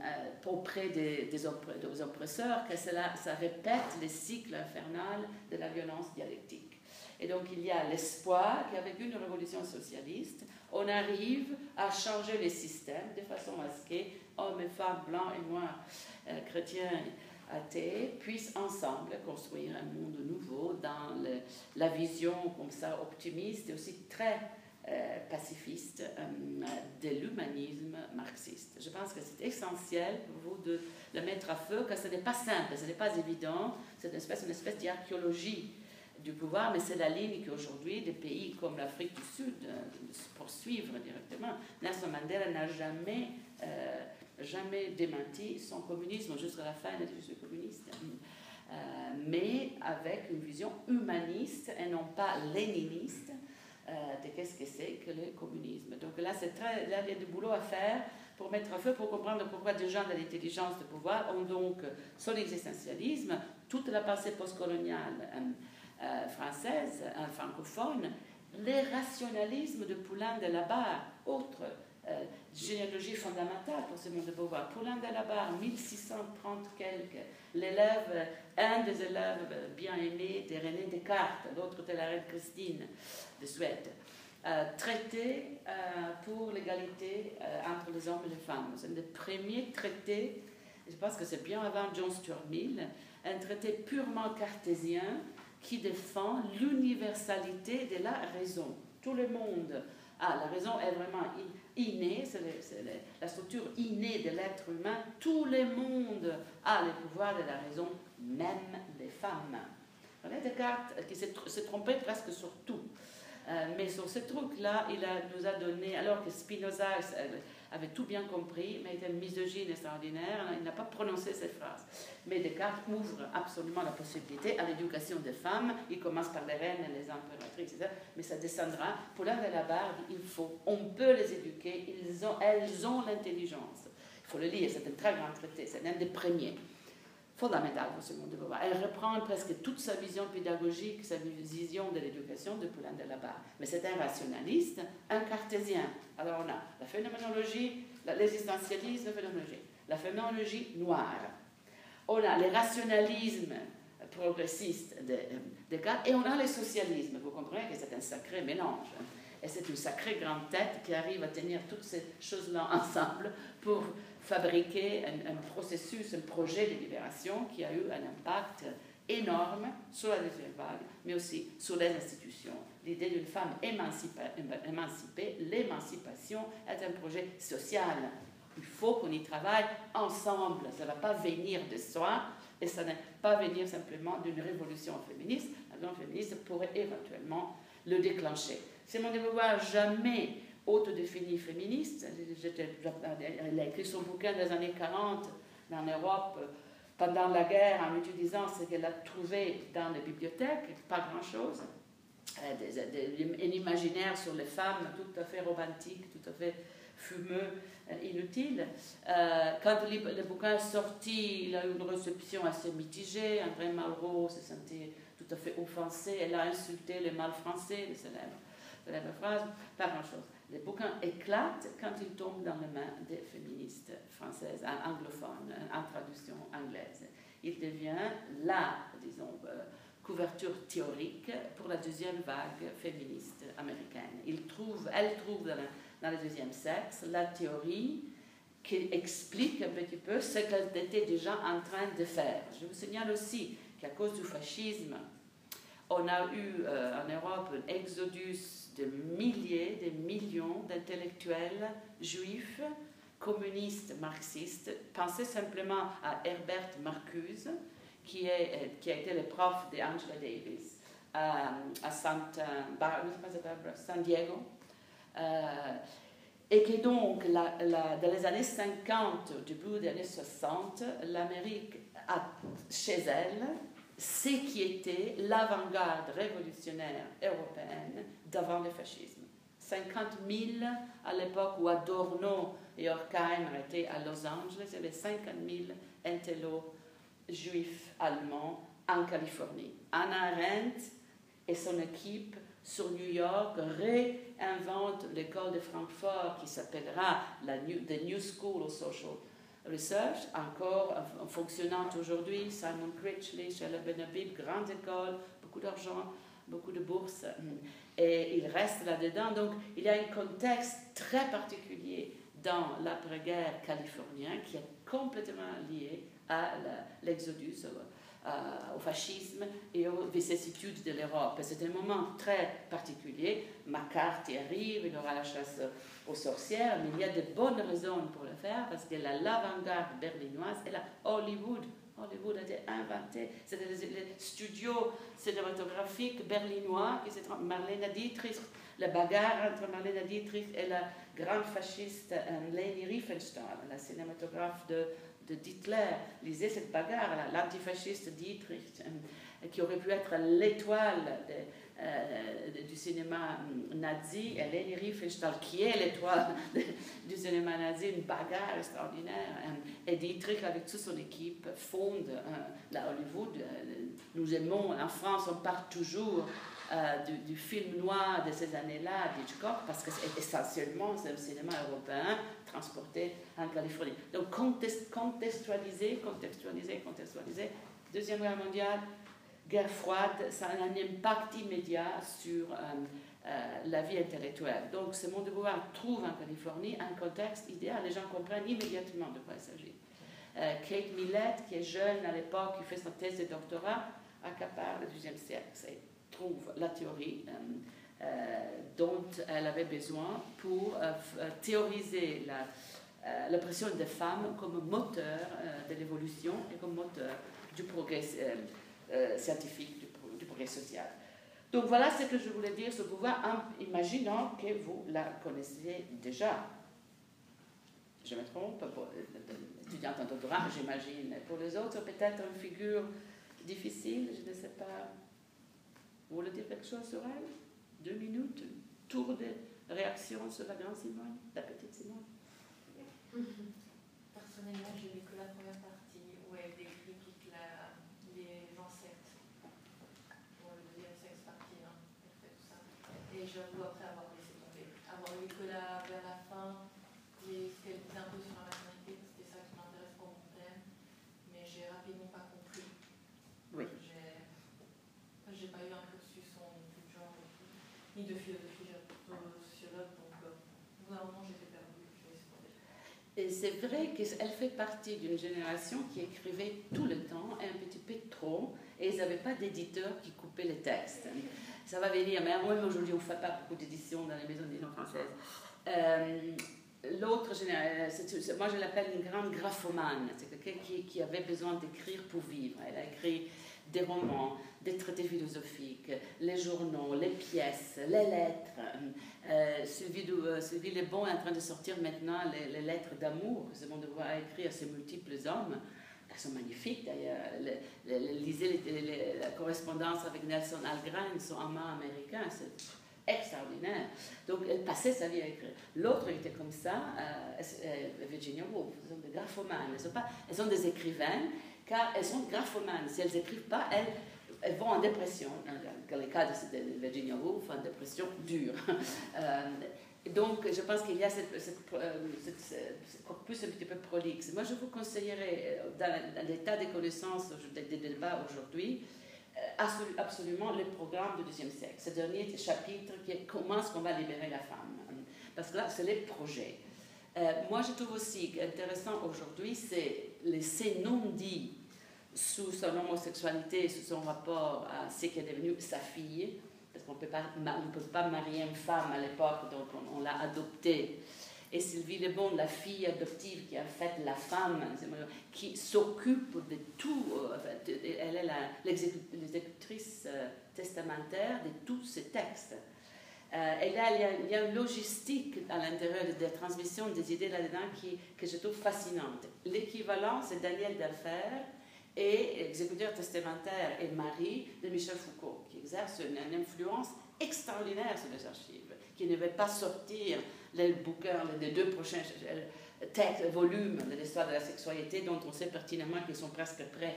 Speaker 1: euh, auprès des, des, oppresseurs, que cela, ça répète le cycle infernal de la violence dialectique. Et donc il y a l'espoir qu'avec une révolution socialiste, on arrive à changer les systèmes de façon à ce que hommes et femmes, blancs et noirs, euh, chrétiens, athées, puissent ensemble construire un monde nouveau dans la vision comme ça optimiste et aussi très euh, pacifiste euh, de l'humanisme marxiste. Je pense que c'est essentiel pour vous de le mettre à feu, car ce n'est pas simple, ce n'est pas évident, c'est une espèce d'archéologie du pouvoir, mais c'est la ligne qu'aujourd'hui des pays comme l'Afrique du Sud euh, poursuivent directement. Nelson Mandela n'a jamais, jamais démenti son communisme jusqu'à la fin, était juste communiste. mais avec une vision humaniste et non pas léniniste, euh, de qu'est-ce que c'est que le communisme. Donc là, c'est très, il y a du boulot à faire pour mettre à feu, pour comprendre pourquoi des gens de l'intelligence de pouvoir ont donc son existentialisme, toute la pensée postcoloniale euh, euh, française, francophone, les rationalismes de Poulain de la Barre, autre généalogie fondamentale pour ce monde de pouvoir. Poulain de la Barre, 1630 quelques, l'élève, un des élèves bien aimés de René Descartes, l'autre de la reine Christine de Suède. Euh, traité euh, pour l'égalité euh, entre les hommes et les femmes. C'est un des premiers traités, je pense que c'est bien avant John Stuart Mill, un traité purement cartésien qui défend l'universalité de la raison. Tout le monde a, la raison est vraiment innée, c'est la structure innée de l'être humain. Tout le monde a le pouvoir de la raison, même les femmes. René Descartes, qui s'est trompé presque sur tout. Euh, mais sur ce truc-là, il nous a donné, alors que Spinoza avait tout bien compris, mais était misogyne extraordinaire, il n'a pas prononcé cette phrase. Mais Descartes ouvre absolument la possibilité à l'éducation des femmes. Il commence par les reines, les impératrices, etc. Mais ça descendra. Pour l'un de la barbe, il faut, on peut les éduquer, ils ont, elles ont l'intelligence. Il faut le lire, c'est un très grand traité, c'est l'un des premiers fondamentale pour ce monde de Beauvoir. Elle reprend presque toute sa vision pédagogique, sa vision de l'éducation de Poulain de la Barre. Mais c'est un rationaliste, un cartésien. Alors on a la phénoménologie, l'existentialisme, la phénoménologie, la phénoménologie noire. On a les rationalismes progressistes de Descartes et on a les socialismes. Vous comprenez que c'est un sacré mélange. Et c'est une sacrée grande tête qui arrive à tenir toutes ces choses-là ensemble pour fabriquer un, processus, un projet de libération qui a eu un impact énorme sur la deuxième vague, mais aussi sur les institutions. L'idée d'une femme émancipée, l'émancipation est un projet social, Il faut qu'on y travaille ensemble. Ça ne va pas venir de soi et ça ne va pas venir simplement d'une révolution féministe. La révolution féministe pourrait éventuellement le déclencher. Simone de Beauvoir, jamais autodéfinie féministe. Elle a écrit son bouquin des années 40 en Europe pendant la guerre en utilisant ce qu'elle a trouvé dans les bibliothèques, pas grand-chose. Un imaginaire sur les femmes tout à fait romantique, tout à fait fumeux, euh, inutile. Euh, quand le, bouquin est sorti, il a eu une réception assez mitigée. André Malraux se sentait tout à fait offensé. Elle a insulté le mal français, les célèbres, célèbre phrase, pas grand-chose. Le bouquin éclate quand il tombe dans les mains des féministes françaises, anglophones, en traduction anglaise. Il devient la, disons, euh, couverture théorique pour la deuxième vague féministe américaine. Il trouve, elle trouve dans, dans le deuxième sexe la théorie qui explique un petit peu ce qu'elle était déjà en train de faire. Je vous signale aussi qu'à cause du fascisme, on a eu euh, en Europe un exodus de milliers, de millions d'intellectuels juifs, communistes, marxistes. Pensez simplement à Herbert Marcuse, qui, est, euh, qui a été le prof d'Angela Davis euh, à San Diego. et que donc, dans les années 50, au début des années 60, l'Amérique a chez elle ce qui était l'avant-garde révolutionnaire européenne d'avant le fascisme. 50 000 à l'époque où Adorno et Horkheimer étaient à Los Angeles, il y avait 50 000 intellos juifs allemands en Californie. Anna Arendt et son équipe sur New York réinventent l'école de Francfort qui s'appellera la New, The New School of Social Research, encore fonctionnante aujourd'hui. Simon Critchley, Sheila Benabib, grande école, beaucoup d'argent, beaucoup de bourses et il reste là-dedans. Donc il y a un contexte très particulier dans l'après-guerre californien qui est complètement lié à l'exodus, euh, au fascisme et aux vicissitudes de l'Europe. C'est un moment très particulier. McCarthy arrive, il aura la chasse aux sorcières, mais il y a de bonnes raisons pour le faire parce que l'avant-garde berlinoise et la Hollywood Hollywood a été inventé. C'était les, studios cinématographiques berlinois qui Marlene Dietrich, la bagarre entre Marlene Dietrich et la grande fasciste euh, Leni Riefenstahl, la cinématographe de, de Hitler. Lisez cette bagarre, l'antifasciste Dietrich, euh, qui aurait pu être l'étoile euh, du cinéma nazi, Hélène Riefenstahl, qui est l'étoile du cinéma nazi, une bagarre extraordinaire. Et Dietrich, avec toute son équipe, fonde euh, la Hollywood. Nous aimons, en France, on parle toujours du, film noir de ces années-là, d'Hitchcock, parce que essentiellement c'est un cinéma européen transporté en Californie. Donc contextualiser, contextualiser, contextualiser. Deuxième Guerre mondiale, guerre froide, ça a un impact immédiat sur euh, euh, la vie intellectuelle. Donc, ce monde de pouvoir trouve en Californie un contexte idéal. Les gens comprennent immédiatement de quoi il s'agit. Euh, Kate Millett, qui est jeune à l'époque, qui fait sa thèse de doctorat, accapare le XIIe siècle et trouve la théorie dont elle avait besoin pour théoriser la, l'oppression des femmes comme moteur de l'évolution et comme moteur du progrès euh, scientifique du, progrès social. Donc voilà ce que je voulais dire sur pouvoir, en imaginant que vous la connaissez déjà. Je me trompe, pour l'étudiante en doctorat, j'imagine. Pour les autres, peut-être une figure difficile, je ne sais pas. Vous voulez dire quelque chose sur elle? Deux minutes Tour de réaction sur la grande Simone, la petite Simone.
Speaker 2: Personnellement, j'ai j'avoue, après avoir laissé tomber. Avoir lu que là, vers la fin, et ce qu'elle disait un peu sur la maternité, c'était ça qui m'intéresse pour mon thème, mais j'ai rapidement pas compris.
Speaker 1: Oui.
Speaker 2: J'ai pas eu un cursus en tout genre, ni de philosophie, j'ai plutôt sociologue, donc euh, au bout d'un moment j'étais perdue.
Speaker 1: Et c'est vrai qu'elle fait partie d'une génération qui écrivait tout le temps, et un petit peu trop, et ils n'avaient pas d'éditeur qui coupait les textes ça va venir, mais moi aujourd'hui on ne fait pas beaucoup d'éditions dans les maisons d'édition françaises. Euh, l'autre génération, moi je l'appelle une grande graphomane, c'est quelqu'un qui, qui, avait besoin d'écrire pour vivre. Elle a écrit des romans, des traités philosophiques, les journaux, les pièces, les lettres. Euh, Sylvie, euh, Sylvie Lebon est en train de sortir maintenant les, lettres d'amour que Simone de Beauvoir a écrit à ses multiples hommes. Elles sont magnifiques d'ailleurs. Lisez la correspondance avec Nelson Algren, son amant américain, c'est extraordinaire. Donc elle passait sa vie à écrire. L'autre était comme ça, euh, euh, Virginia Woolf, elles sont des graphomanes. Elles sont, pas, elles sont des écrivaines, car elles sont graphomanes. Si elles n'écrivent pas, elles, vont en dépression. Dans le cas de, Virginia Woolf, en dépression dure. Euh, donc, je pense qu'il y a cette, cette, cette, corpus un petit peu prolixe. Moi, je vous conseillerais, dans, l'état des connaissances des débats aujourd'hui, absolument le programme du deuxième siècle. Ce dernier chapitre qui est comment est-ce qu'on va libérer la femme? Parce que là, c'est les projets. Euh, moi, je trouve aussi intéressant aujourd'hui, c'est les non-dits sous son homosexualité, sous son rapport à ce qui est devenu sa fille, parce qu'on ne peut pas marier une femme à l'époque, donc on l'a adoptée et Sylvie Lebon, la fille adoptive qui est en fait la femme, qui s'occupe de tout, euh, elle est l'exécutrice euh, testamentaire de tous ces textes. Euh, et là, il y, a, une logistique à l'intérieur de la transmission des idées là-dedans que je trouve fascinante. L'équivalent, c'est Daniel Delfer et exécuteur testamentaire et mari de Michel Foucault, qui exerce une influence extraordinaire sur les archives, qui ne veut pas sortir les bouquins, les deux prochains euh, volumes de l'histoire de la sexualité dont on sait pertinemment qu'ils sont presque prêts.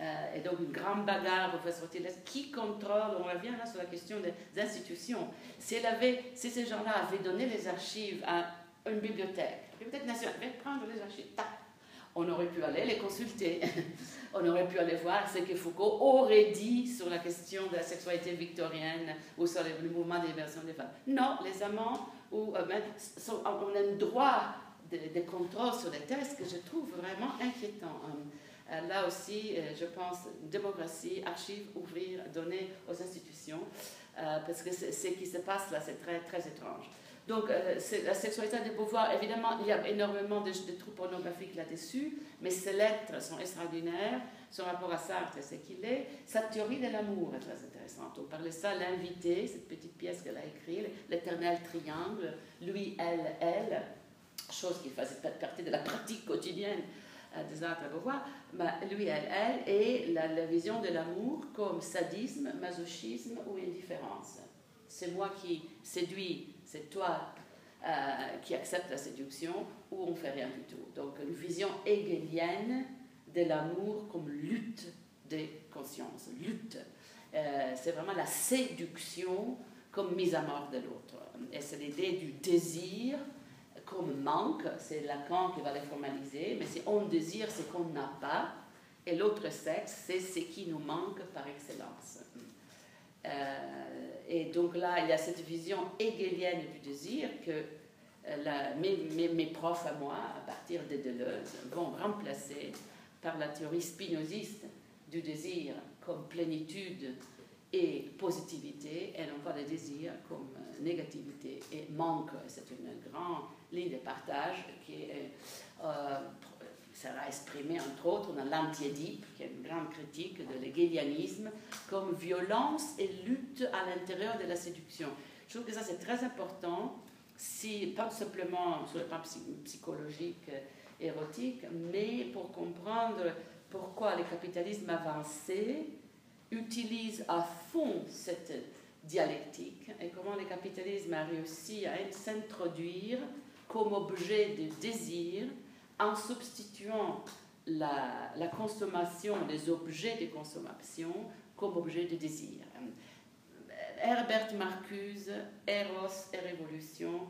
Speaker 1: Euh, et donc une grande bagarre pour faire sortir qui contrôle, on revient là sur la question des institutions. Si, elle avait, si ces gens-là avaient donné les archives à une bibliothèque, bibliothèque nationale, prendre les archives, on aurait pu aller les consulter. on aurait pu aller voir ce que Foucault aurait dit sur la question de la sexualité victorienne ou sur le mouvement d'éversion des femmes. Non, les amants où euh, ben, on a un droit de, contrôle sur les textes que je trouve vraiment inquiétant. Euh, euh, là aussi, je pense, démocratie, archives, ouvrir, donner aux institutions, parce que ce qui se passe là, c'est très étrange. Donc, la sexualité de Beauvoir, évidemment, il y a énormément de, de pornographiques là-dessus, mais ses lettres sont extraordinaires. Son rapport à Sartre, c'est qu'il est. Sa théorie de l'amour est très intéressante. On parlait ça, l'invité, cette petite pièce qu'elle a écrite, l'éternel triangle, lui, elle, elle, chose qui faisait partie de la pratique quotidienne euh, des arts à Beauvoir, bah, lui, elle, elle, et la, vision de l'amour comme sadisme, masochisme ou indifférence. C'est moi qui séduis, c'est toi euh, qui accepte la séduction, ou on fait rien du tout. Donc une vision hegelienne de l'amour comme lutte des consciences, lutte. Euh, c'est vraiment la séduction comme mise à mort de l'autre. Et c'est l'idée du désir comme manque, c'est Lacan qui va le formaliser, mais si on désire ce qu'on n'a pas, et l'autre sexe, c'est ce qui nous manque par excellence. Euh, et donc là, il y a cette vision hegelienne du désir que euh, mes, mes, profs à moi, à partir de Deleuze, vont remplacer par la théorie spinoziste du désir comme plénitude et positivité, et non pas le désir comme euh, négativité et manque. C'est une grande ligne de partage qui euh, sera exprimée entre autres dans l'Antiédipe, qui est une grande critique de l'hegelianisme, comme violence et lutte à l'intérieur de la séduction. Je trouve que ça c'est très important, si, pas simplement sur le plan psychologique érotique, mais pour comprendre pourquoi le capitalisme avancé utilise à fond cette dialectique et comment le capitalisme a réussi à s'introduire comme objet de désir en substituant la, consommation des objets de consommation comme objet de désir. Herbert Marcuse, Eros et Révolution,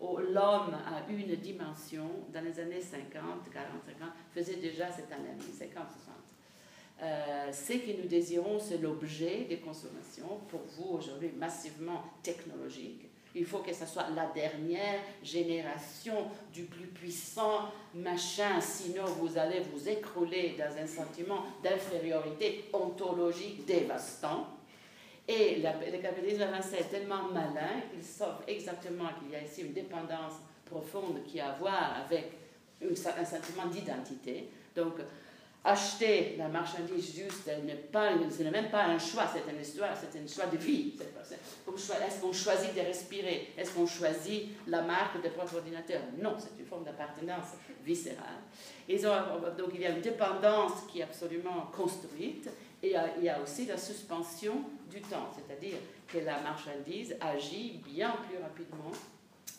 Speaker 1: l'homme a une dimension, dans les années 50, 40, 50, faisait déjà cette analyse, 50, 60. Euh, ce que nous désirons, c'est l'objet de consommation, pour vous aujourd'hui massivement technologique. Il faut que ce soit la dernière génération du plus puissant machin, sinon vous allez vous écrouler dans un sentiment d'infériorité ontologique dévastant. Et le capitalisme avancé est tellement malin qu'il sauve exactement qu'il y a ici une dépendance profonde qui a à voir avec un sentiment d'identité. Donc, acheter la marchandise juste, ce n'est même pas un choix, c'est une histoire, c'est un choix de vie. Est-ce qu'on choisit de respirer? Est-ce qu'on choisit la marque de propre ordinateur? Non, c'est une forme d'appartenance viscérale. donc il y a une dépendance qui est absolument construite et il y a aussi la suspension du temps, c'est-à-dire que la marchandise agit bien plus rapidement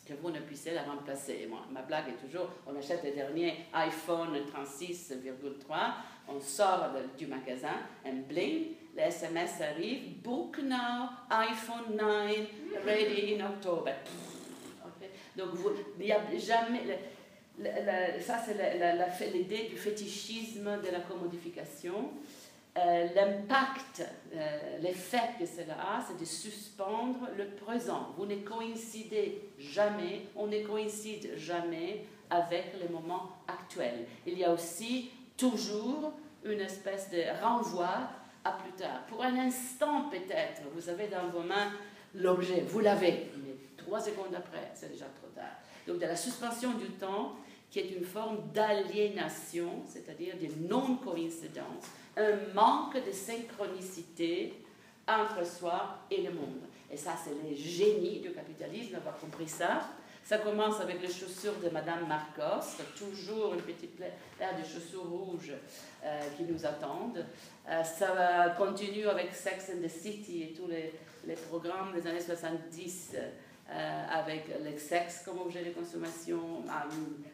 Speaker 1: que vous ne puissiez la remplacer. Moi, ma blague est toujours, on achète le dernier iPhone 36,3, on sort du magasin, un bling, le SMS arrive, book now, iPhone 9, ready in October. Donc, il n'y a jamais... ça, c'est l'idée du fétichisme de la commodification. Euh, l'impact, euh, l'effet que cela a, c'est de suspendre le présent. Vous ne coïncidez jamais, on ne coïncide jamais avec le moment actuel. Il y a aussi toujours une espèce de renvoi à plus tard. Pour un instant peut-être, vous avez dans vos mains l'objet, vous l'avez, mais trois secondes après, c'est déjà trop tard. Donc de la suspension du temps, qui est une forme d'aliénation, c'est-à-dire de non-coïncidence, un manque de synchronicité entre soi et le monde. Et ça, c'est le génie du capitalisme d'avoir compris ça. Ça commence avec les chaussures de Madame Marcos, toujours une petite paire de chaussures rouges euh, qui nous attendent. Euh, ça continue avec Sex and the City et tous les, les programmes des années 70 euh, avec le sexe comme objet de consommation,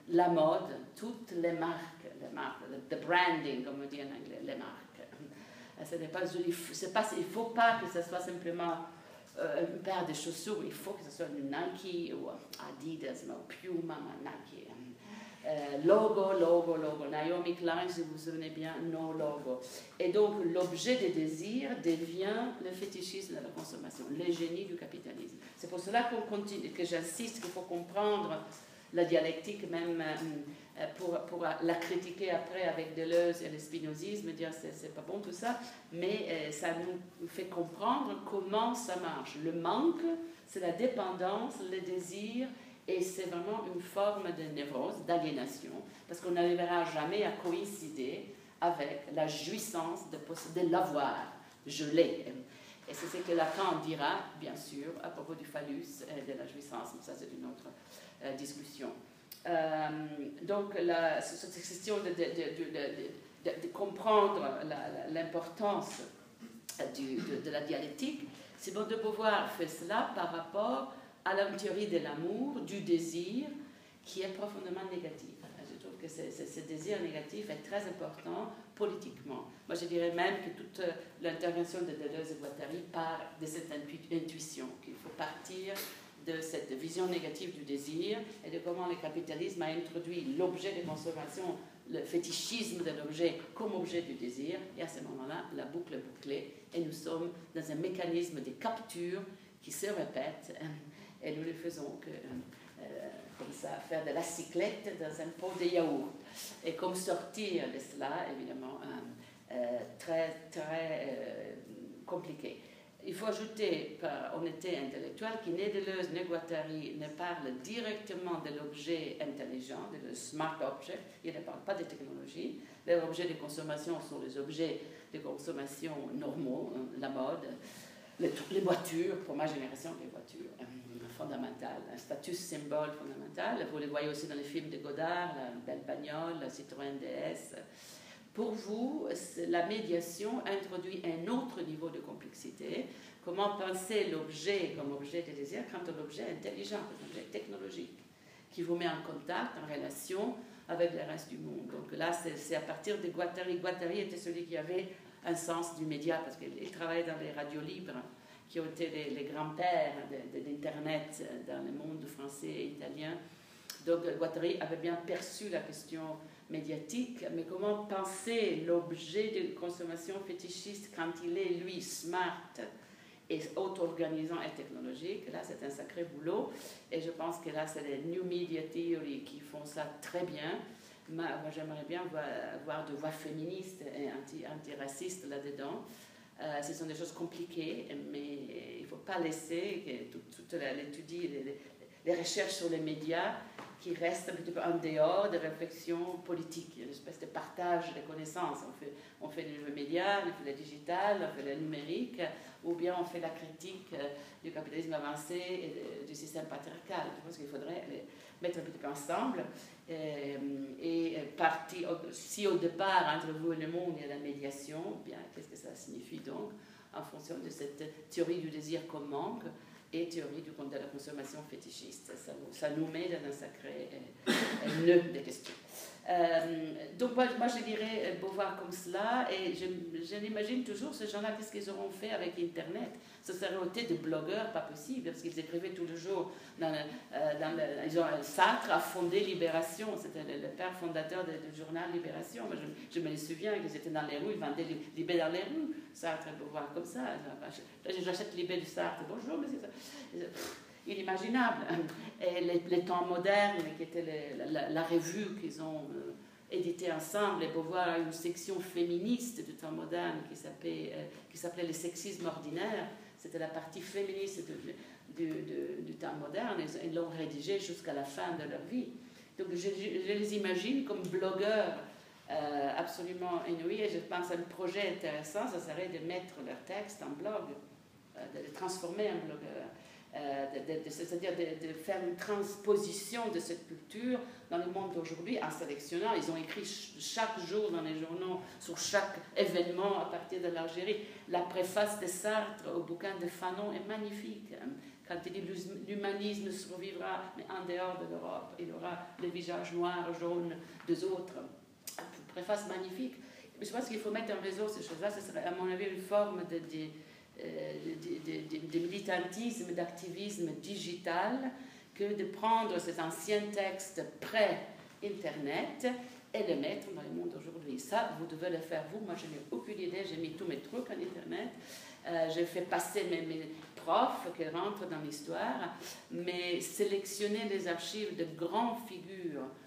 Speaker 1: la mode, toutes les marques les marques, le branding, comme on dit en anglais, les marques. Ce n'est pas, il ne faut pas que ce soit simplement euh, une paire de chaussures, il faut que ce soit une Nike ou Adidas, non, Puma, Nike. Euh, logo, logo, logo. Naomi Klein, si vous vous souvenez bien, no logo. Et donc, l'objet des désirs devient le fétichisme de la consommation, le génie du capitalisme. C'est pour cela que j'insiste qu'il faut comprendre la dialectique même euh, pour, pour, la critiquer après avec Deleuze et le spinozisme, dire c'est, c'est pas bon tout ça, mais euh, ça nous fait comprendre comment ça marche. Le manque, c'est la dépendance, le désir, et c'est vraiment une forme de névrose, d'aliénation, parce qu'on n'arrivera jamais à coïncider avec la jouissance de, l'avoir. Je l'ai. Et c'est ce que Lacan dira, bien sûr, à propos du phallus et de la jouissance, mais ça c'est une autre euh, discussion. Euh, donc, cette question de, de, comprendre l'importance de, la dialectique, c'est bon de pouvoir faire cela par rapport à la théorie de l'amour, du désir, qui est profondément négatif. Je trouve que ce désir négatif est très important politiquement. Moi, je dirais même que toute l'intervention de Deleuze et Guattari part de cette intuition, qu'il faut partir de cette vision négative du désir et de comment le capitalisme a introduit l'objet de consommation, le fétichisme de l'objet comme objet du désir. Et à ce moment-là, la boucle est bouclée et nous sommes dans un mécanisme de capture qui se répète et nous ne faisons que euh, comme ça, faire de la cyclette dans un pot de yaourt. Et comme sortir de cela, évidemment, euh, euh, très, très compliqué. Il faut ajouter, par honnêteté intellectuelle, que ni Deleuze ni Guattari ne parlent directement de l'objet intelligent, de le smart object. Ils ne parlent pas de technologie. Les objets de consommation sont les objets de consommation normaux, hein, la mode, les, voitures, pour ma génération, les voitures hein, fondamentales, un status symbole fondamental. Vous les voyez aussi dans les films de Godard, la belle bagnole, la Citroën DS. Pour vous, la médiation introduit un autre niveau de complexité. Comment penser l'objet comme objet de désir quand un objet intelligent, un objet technologique, qui vous met en contact, en relation avec le reste du monde. Donc là, c'est à partir de Guattari. Guattari était celui qui avait un sens du média, parce qu'il travaillait dans les radios libres, qui ont été les, grands-pères d'Internet dans le monde français et italien. Donc Guattari avait bien perçu la question médiatique, mais comment penser l'objet de consommation fétichiste quand il est, lui, smart et auto-organisant et technologique? Là, c'est un sacré boulot. Et je pense que là, c'est les New Media Theory qui font ça très bien. Moi, j'aimerais bien voir, de voix féministes et anti, antiracistes là-dedans. Euh, ce sont des choses compliquées, mais il ne faut pas laisser toute, toute l'étude, les recherches sur les médias qui restent un petit peu en dehors des réflexions politiques, une espèce de partage des connaissances. On fait, on fait le média, on fait le digital, on fait le numérique, ou bien on fait la critique euh, du capitalisme avancé et du système patriarcal. Je pense qu'il faudrait les mettre un petit peu ensemble. Euh, et partir, si au départ, entre vous et le monde, il y a la médiation, bien qu'est-ce que ça signifie donc en fonction de cette théorie du désir comme manque et théorie du de la consommation fétichiste. Ça nous, ça nous met dans un sacré euh, nœud de questions. Euh, donc moi, je dirais euh, Beauvoir comme cela, et je, je l'imagine toujours, ces gens-là, qu'est-ce qu'ils auront fait avec Internet Ce serait ôté de blogueurs, pas possible, parce qu'ils écrivaient tous les jours. Dans, euh, dans le, ils ont, Sartre a fondé Libération, c'était le, père fondateur du journal Libération. Moi, je, me souviens qu'ils étaient dans les rues, ils vendaient Libé dans les rues, Sartre et Beauvoir comme ça. J'achète Libé du Sartre, bonjour, monsieur inimaginable. Et les, temps modernes, qui était la, revue qu'ils ont euh, édité ensemble, et Beauvoir a une section féministe du temps moderne qui s'appelait, euh, qui s'appelait le sexisme ordinaire. C'était la partie féministe du, du, temps moderne. Ils l'ont rédigé jusqu'à la fin de leur vie. Donc je, les imagine comme blogueurs euh, absolument inouïs. Et je pense à un projet intéressant, ça serait de mettre leurs textes en blog, de les transformer en blogueurs. Euh, c'est-à-dire de, faire une transposition de cette culture dans le monde d'aujourd'hui en sélectionnant. Ils ont écrit chaque jour dans les journaux sur chaque événement à partir de l'Algérie. La préface de Sartre au bouquin de Fanon est magnifique. Hein. Quand il dit l'humanisme survivra, mais en dehors de l'Europe, il aura le visage noir, jaune des autres. Préface magnifique. Je pense qu'il faut mettre en réseau ces choses-là. Ce serait, à mon avis, une forme de de, militantisme, d'activisme digital que de prendre ces anciens textes pré-Internet et les mettre dans le monde aujourd'hui. Ça, vous devez le faire vous. Moi, je n'ai aucune idée. J'ai mis tous mes trucs en Internet. Euh, j'ai fait passer mes, profs qui rentrent dans l'histoire. Mais sélectionner les archives de grandes figures euh,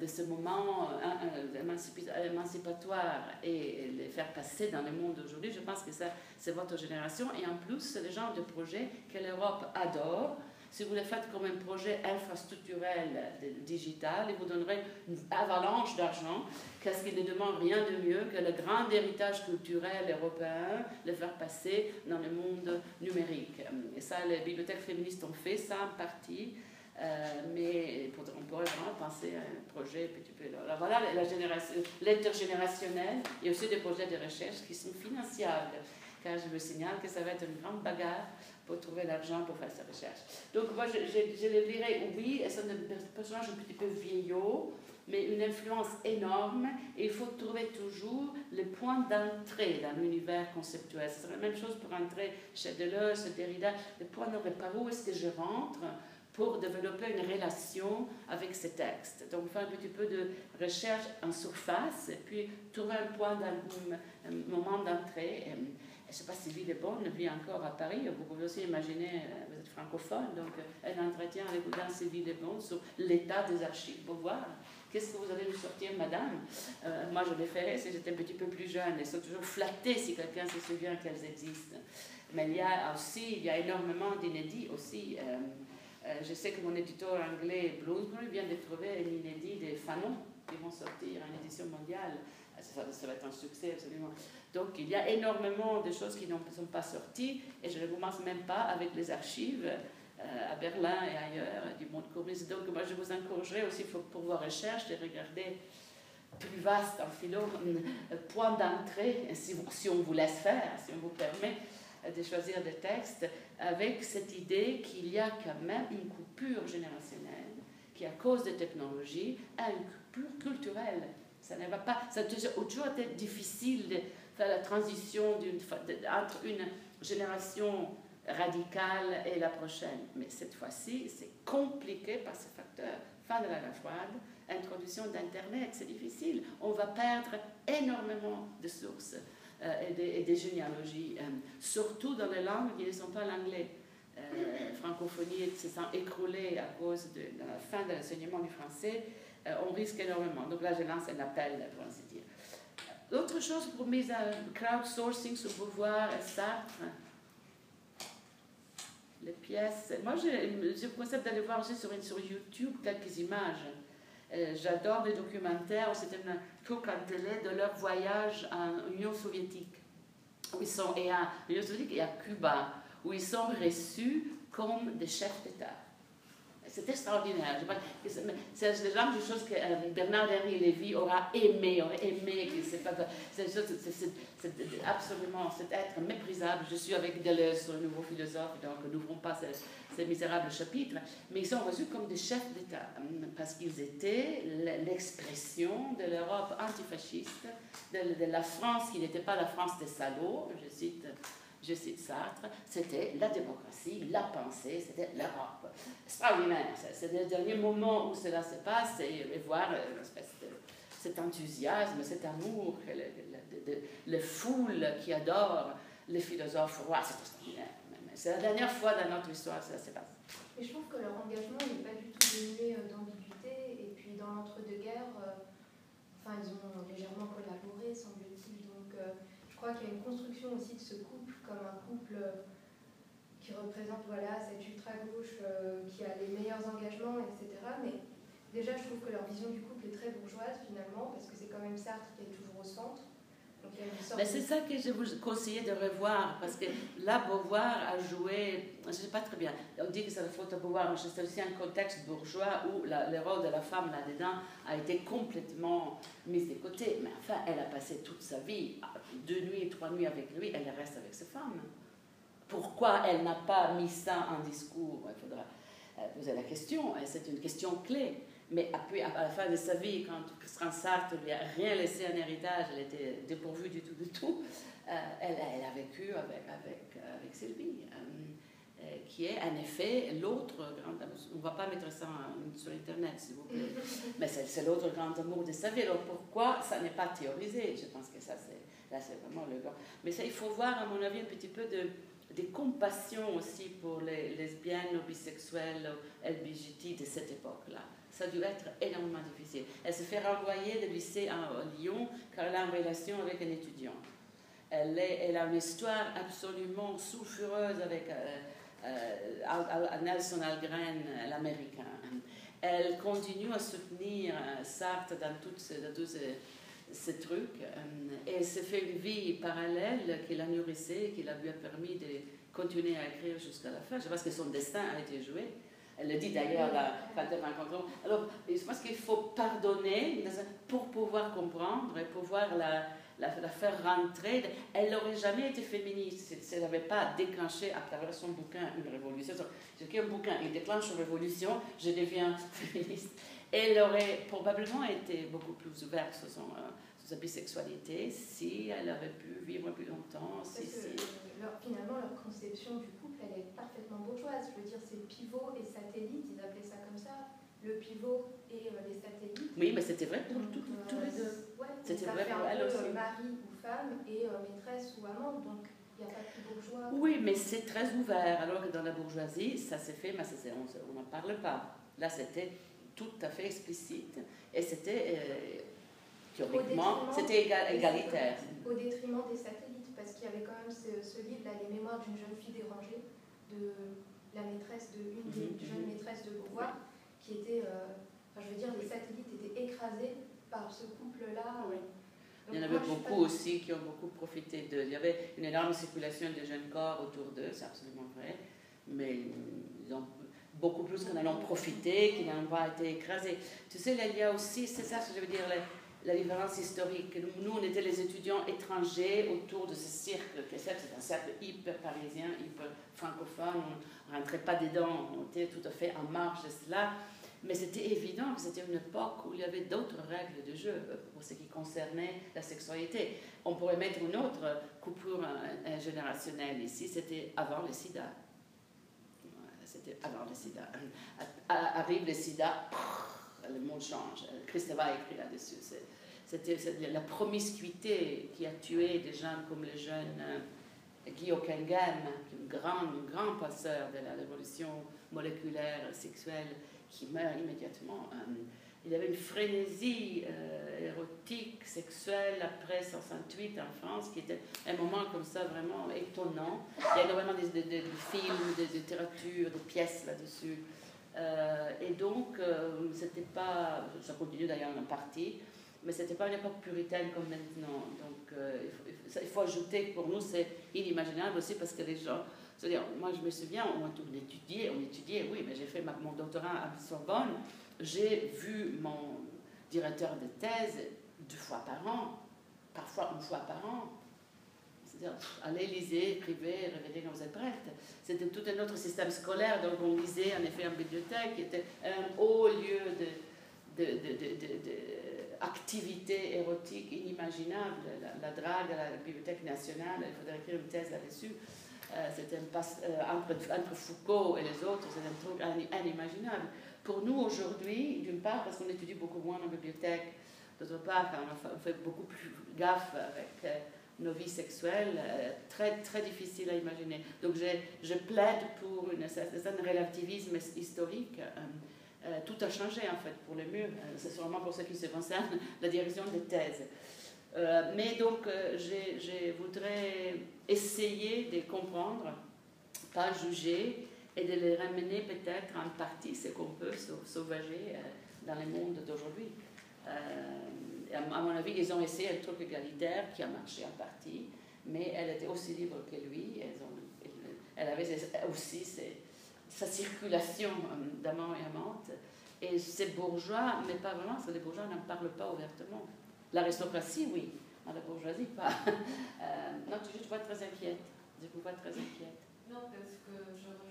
Speaker 1: de ce moment euh, euh, émancipatoire et les faire passer dans le monde d'aujourd'hui, je pense que ça, c'est votre génération. Et en plus, c'est le genre de projet que l'Europe adore. Si vous le faites comme un projet infrastructurel digital, il vous donnerait une avalanche d'argent, qu'est-ce qu'il ne demande rien de mieux que le grand héritage culturel européen, le faire passer dans le monde numérique. Et ça, les bibliothèques féministes ont fait ça en partie. Euh, mais on pourrait vraiment penser à un projet petit peu là. voilà l'intergénérationnel et aussi des projets de recherche qui sont financiables, car je me signale que ça va être une grande bagarre pour trouver l'argent pour faire cette recherche. Donc moi, je, je, le dirais, oui, c'est un personnage un petit peu vieillot, mais une influence énorme, et il faut trouver toujours le point d'entrée dans l'univers conceptuel. C'est la même chose pour entrer chez Deleuze, Derrida, le point d'entrée, par où est-ce que je rentre pour développer une relation avec ces textes. Donc faire un petit peu de recherche en surface puis trouver un point, un, moment d'entrée. Je ne sais pas si Ville vit encore à Paris. Vous pouvez aussi imaginer, euh, vous êtes francophone, donc euh, un entretien avec vous dans Sylvie sur l'état des archives pour voir qu'est-ce que vous allez nous sortir, madame euh, Moi, je l'ai fait si j'étais un petit peu plus jeune. Elles sont toujours flattées si quelqu'un se souvient qu'elles existent. Mais il y a aussi, il y a énormément d'inédits aussi. Euh, je sais que mon éditeur anglais Bloomsbury vient de trouver un inédit des Fanon qui vont sortir en édition mondiale. Ah, ça, va être un succès absolument. Donc il y a énormément de choses qui ne sont pas sorties et je ne commence même pas avec les archives euh, à Berlin et ailleurs du monde communiste. Donc moi je vous encouragerais aussi pour, pour vos recherches de regarder plus vaste en philo, point d'entrée, si on vous laisse faire, si on vous permet de choisir des textes avec cette idée qu'il y a quand même une coupure générationnelle qui, à cause des technologies, a une coupure culturelle. Ça ne va pas. Ça a toujours été difficile de faire la transition entre une génération radicale et la prochaine. Mais cette fois-ci, c'est compliqué par ce facteur. Fin de la guerre froide, introduction d'Internet, c'est difficile. On va perdre énormément de sources euh, et, des, généalogies, euh, surtout dans les langues qui ne sont pas l'anglais. Euh, francophonie se sent écroulée à cause de, la fin de l'enseignement du français, on risque énormément. Donc là, je lance un appel, pour ainsi dire. Autre chose pour mise à crowdsourcing sur Beauvoir et Sartre, les pièces. Moi, j'ai le concept d'aller voir sur, sur YouTube quelques images. Euh, j'adore les documentaires, c'est un truc en télé de leur voyage en Union soviétique. Où ils sont, et à l'Union soviétique et à Cuba, où ils sont reçus comme des chefs d'État. C'est extraordinaire. C'est le genre de choses que euh, Bernard-Henri Lévy aura aimé, aurait aimé. C'est absolument, c'est être méprisable. Je suis avec Deleuze, le nouveau philosophe, donc n'ouvrons pas ces, misérables chapitres. Mais ils sont reçus comme des chefs d'État, hein, parce qu'ils étaient l'expression de l'Europe antifasciste, de, de la France qui n'était pas la France des salauds, je cite je cite Sartre, c'était la démocratie, la pensée, c'était l'Europe. Extraordinaire, c'est le dernier moment où cela se passe et, voir euh, cet enthousiasme, cet amour, le, foule qui adore les philosophes rois, c'est extraordinaire. C'est la dernière fois dans notre histoire que cela se passe.
Speaker 3: Et je trouve que leur engagement n'est pas du tout dénué euh, d'ambiguïté. Et puis dans l'entre-deux-guerres, euh, enfin, ils ont légèrement collaboré, semble-t-il. Donc je crois qu'il y a une construction aussi de ce couple comme un couple qui représente voilà, cette ultra-gauche euh, qui a les meilleurs engagements, etc. Mais déjà, je trouve que leur vision du couple est très bourgeoise finalement, parce que c'est quand même Sartre qui est toujours au centre.
Speaker 1: Mais c'est ça que je vous conseillais de revoir, parce que là, Beauvoir a joué, je ne sais pas très bien, on dit que c'est la faute de Beauvoir, mais c'est aussi un contexte bourgeois où la, le rôle de la femme là-dedans a été complètement mis de côté. Mais enfin, elle a passé toute sa vie, deux nuits, trois nuits avec lui, elle reste avec sa femme. Pourquoi elle n'a pas mis ça en discours? Il faudra euh, poser la question, c'est une question clé. Mais après, à la fin de sa vie, quand Christian Sartre lui a rien laissé en héritage, elle était dépourvue du tout, du tout, euh, elle, elle, a vécu avec, avec, euh, avec Sylvie, euh, qui est en effet l'autre grand amour. On ne va pas mettre ça sur Internet, s'il vous plaît, mais c'est l'autre grand amour de sa vie. Alors pourquoi ça n'est pas théorisé? Je pense que ça, c'est, là, c'est vraiment le grand. Mais ça, il faut voir, à mon avis, un petit peu de des compassions aussi pour les lesbiennes bisexuelles LGBT de cette époque-là ça a dû être énormément difficile. Elle se fait renvoyer de lycée à Lyon car elle a une relation avec un étudiant. Elle, a une histoire absolument sulfureuse avec euh, euh, Nelson Algren, l'américain. Elle continue à soutenir euh, Sartre dans, toutes tous ces, trucs. et elle s'est fait une vie parallèle qui l'a nourrissée, qui lui a permis de continuer à écrire jusqu'à la fin. Je pense que son destin a été joué. Elle le dit d'ailleurs quand elle rencontre. Alors, je pense qu'il faut pardonner pour pouvoir comprendre et pouvoir la, la, faire rentrer. Elle n'aurait jamais été féministe si elle n'avait pas déclenché à travers son bouquin une révolution. J'ai un bouquin, il déclenche une révolution, je deviens féministe. Elle aurait probablement été beaucoup plus ouverte sur, son, euh, sa bisexualité si elle avait pu vivre plus longtemps. Si, si.
Speaker 3: finalement, leur conception du couple, elle est parfaitement bourgeoise. Je veux dire, c'est pivot et satellite, ils appelaient ça comme ça. Le pivot et euh, les satellites.
Speaker 1: Oui, mais c'était vrai pour tous les deux.
Speaker 3: Ouais, c'était vrai pour elle aussi. Mari ou femme et euh, maîtresse ou amante, donc il n'y a pas de bourgeois.
Speaker 1: Oui, mais c'est très ouvert. Alors que dans la bourgeoisie, ça s'est fait, mais on n'en parle pas. Là, c'était tout à fait explicite et c'était. Euh, théoriquement, c'était égalitaire.
Speaker 3: Au détriment des satellites, parce qu'il y avait quand même ce, livre-là, Les mémoires d'une jeune fille dérangée, de la maîtresse de une des mhm, jeunes mhm. maîtresses de Beauvoir, qui était, euh, enfin, je veux dire, les satellites étaient écrasés par ce couple-là.
Speaker 1: il y en avait beaucoup aussi qui ont beaucoup profité d'eux. Il y avait une énorme circulation de jeunes corps autour d'eux, c'est absolument vrai, mais ils ont beaucoup plus qu'en en ont profité, qui n'ont pas été écrasés. Tu sais, il y a aussi, c'est ça ce que je veux dire, la différence historique. Nous, on était les étudiants étrangers autour de ce cercle. C'est un cercle hyper parisien, hyper francophone. On ne rentrait pas dedans, on était tout à fait en marge de cela. Mais c'était évident que c'était une époque où il y avait d'autres règles de jeu pour ce qui concernait la sexualité. On pourrait mettre une autre coupure générationnelle ici, c'était avant le sida. Avant le sida. Arrive le sida, le monde change. Christophe a écrit là-dessus. C'était la promiscuité qui a tué des gens comme le jeune euh, Guy Kengan, un grand, grand passeur de la révolution moléculaire sexuelle, qui meurt immédiatement. Euh, il y avait une frénésie euh, érotique, sexuelle après 68 en France, qui était un moment comme ça vraiment étonnant. Il y a énormément de, films, de, littérature, de pièces là-dessus. Euh, et donc, euh, c'était pas, ça continue d'ailleurs en partie, mais c'était pas une époque puritaine comme maintenant. Donc, il faut, il, faut, ajouter que pour nous, c'est inimaginable aussi parce que les gens. C'est-à-dire, moi, je me souviens, on étudiait, on étudiait, oui, mais j'ai fait mon doctorat à Sorbonne j'ai vu mon directeur de thèse deux fois par an, parfois une fois par an. C'est-à-dire, allez, lisez, écrivez, révélez quand vous êtes prête. C'était tout un autre système scolaire, donc on lisait en effet en bibliothèque, qui était un haut lieu de, de, érotique inimaginable. La, drague à la Bibliothèque nationale, il faudrait écrire une thèse là-dessus. Euh, c'était euh, entre, entre, Foucault et les autres, c'était un truc inimaginable. Pour nous aujourd'hui, d'une part parce qu'on étudie beaucoup moins en bibliothèque, d'autre part on fait beaucoup plus gaffe avec euh, nos vies sexuelles, euh, très, très difficile à imaginer. Donc je, je plaide pour une certain relativisme historique. Euh, tout a changé en fait pour le mieux. C'est sûrement pour ce qui se concerne la direction des thèses. mais donc je voudrais essayer de comprendre, pas juger, et de les ramener peut-être en partie, ce qu'on peut sauvager euh, dans le monde d'aujourd'hui. Euh, à mon avis, ils ont essayé un truc égalitaire qui a marché en partie, mais elle était aussi libre que lui. elle avait aussi sa circulation euh, d'amant et amante. Et c'est bourgeois, mais pas vraiment, parce que les bourgeois n'en parlent pas ouvertement. L'aristocratie, oui, mais la bourgeoisie, pas. non, tu je vois très inquiète. Je vous vois très inquiète.
Speaker 2: Non, parce que je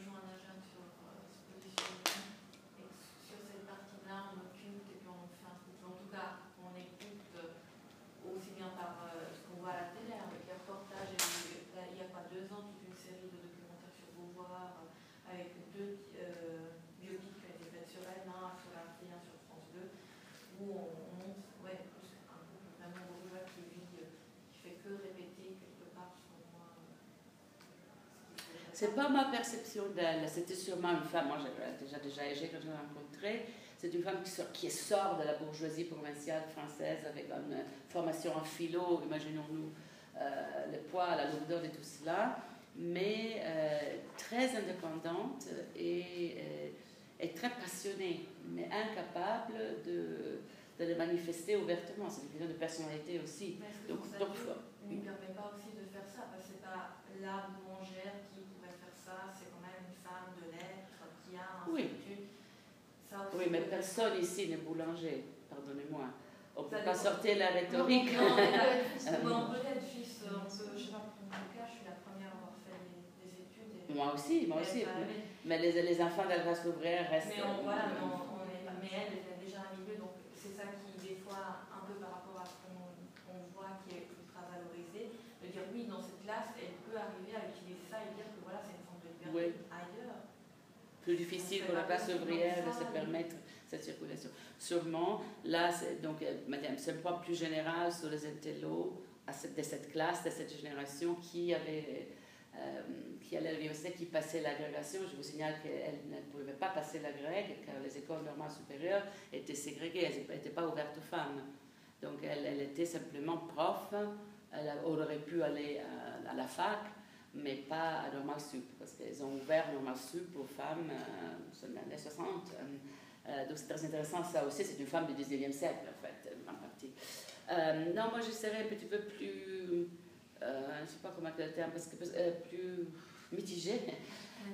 Speaker 1: C'est pas ma perception d'elle. C'était sûrement une femme, moi j'ai déjà, déjà âgée quand je l'ai rencontrée. C'est une femme qui sort, qui sort de la bourgeoisie provinciale française avec une formation en philo, imaginons-nous euh, le poids, la lourdeur de tout cela, mais euh, très indépendante et, euh, et, très passionnée, mais incapable de, de le manifester ouvertement. C'est une question de personnalité aussi.
Speaker 2: donc, donc, ne permet pas aussi de faire ça, parce que c'est pas la boulangère
Speaker 1: Oui. Oui, mais personne ici n'est boulanger, pardonnez-moi. On ne peut pas sortir la rhétorique.
Speaker 2: Non, non, on peut être juste, on peut, je sais pas, pour mon cas, je suis la première à avoir fait des, études.
Speaker 1: moi aussi, moi aussi. mais les, les enfants de la race ouvrière restent.
Speaker 2: Mais on, voilà, on, on est, mais elle, elle a déjà un milieu, donc c'est ça qui, des fois, un peu par rapport à ce qu'on voit qui est ultra valorisé, de dire oui, dans cette classe, elle peut arriver à utiliser ça et dire que voilà, c'est une forme de liberté. Oui
Speaker 1: plus difficile pour la classe ouvrière de se permettre cette circulation. Sûrement, là, donc, euh, madame, c'est un point plus général sur les intellos de cette classe, de cette génération qui avait. Euh, qui allait à l'université, qui passait l'agrégation. Je vous signale qu'elle ne pouvait pas passer l'agrég, car les écoles normales supérieures étaient ségrégées, elles n'étaient pas ouvertes aux femmes. Donc elle, elle était simplement prof, elle aurait pu aller à la fac, mais pas à Normal Sup, parce qu'ils ont ouvert Normal Sup aux femmes euh, dans les années 60. Euh, euh, donc c'est très intéressant, ça aussi, c'est une femme du 19e siècle, en fait, en partie. Euh, non, moi je serais un petit peu plus, je ne sais pas comment dire le terme, parce que plus mitigée.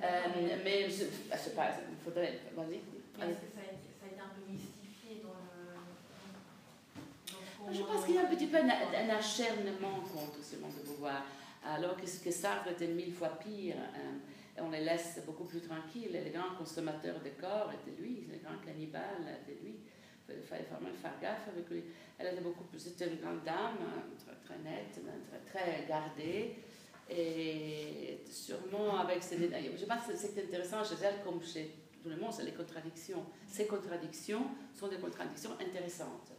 Speaker 1: mais je, ne sais pas, il faudrait.
Speaker 2: Vas-y. Est-ce que ça a, ça a, été un peu mystifié dans le.
Speaker 1: Dans je pense qu'il y a un petit peu un, un acharnement contre ce monde de pouvoir alors que, que Sartre était mille fois pire. Euh, on les laisse beaucoup plus tranquilles. Les grands consommateurs de corps étaient lui, les grands cannibales étaient lui. Il fallait vraiment faire gaffe avec lui. Elle était beaucoup plus, c'était une grande dame, très, très nette, très, très gardée. Et sûrement avec ses Je pense que c'est intéressant chez elle comme chez tout le monde, c'est les contradictions. Ces contradictions sont des contradictions intéressantes.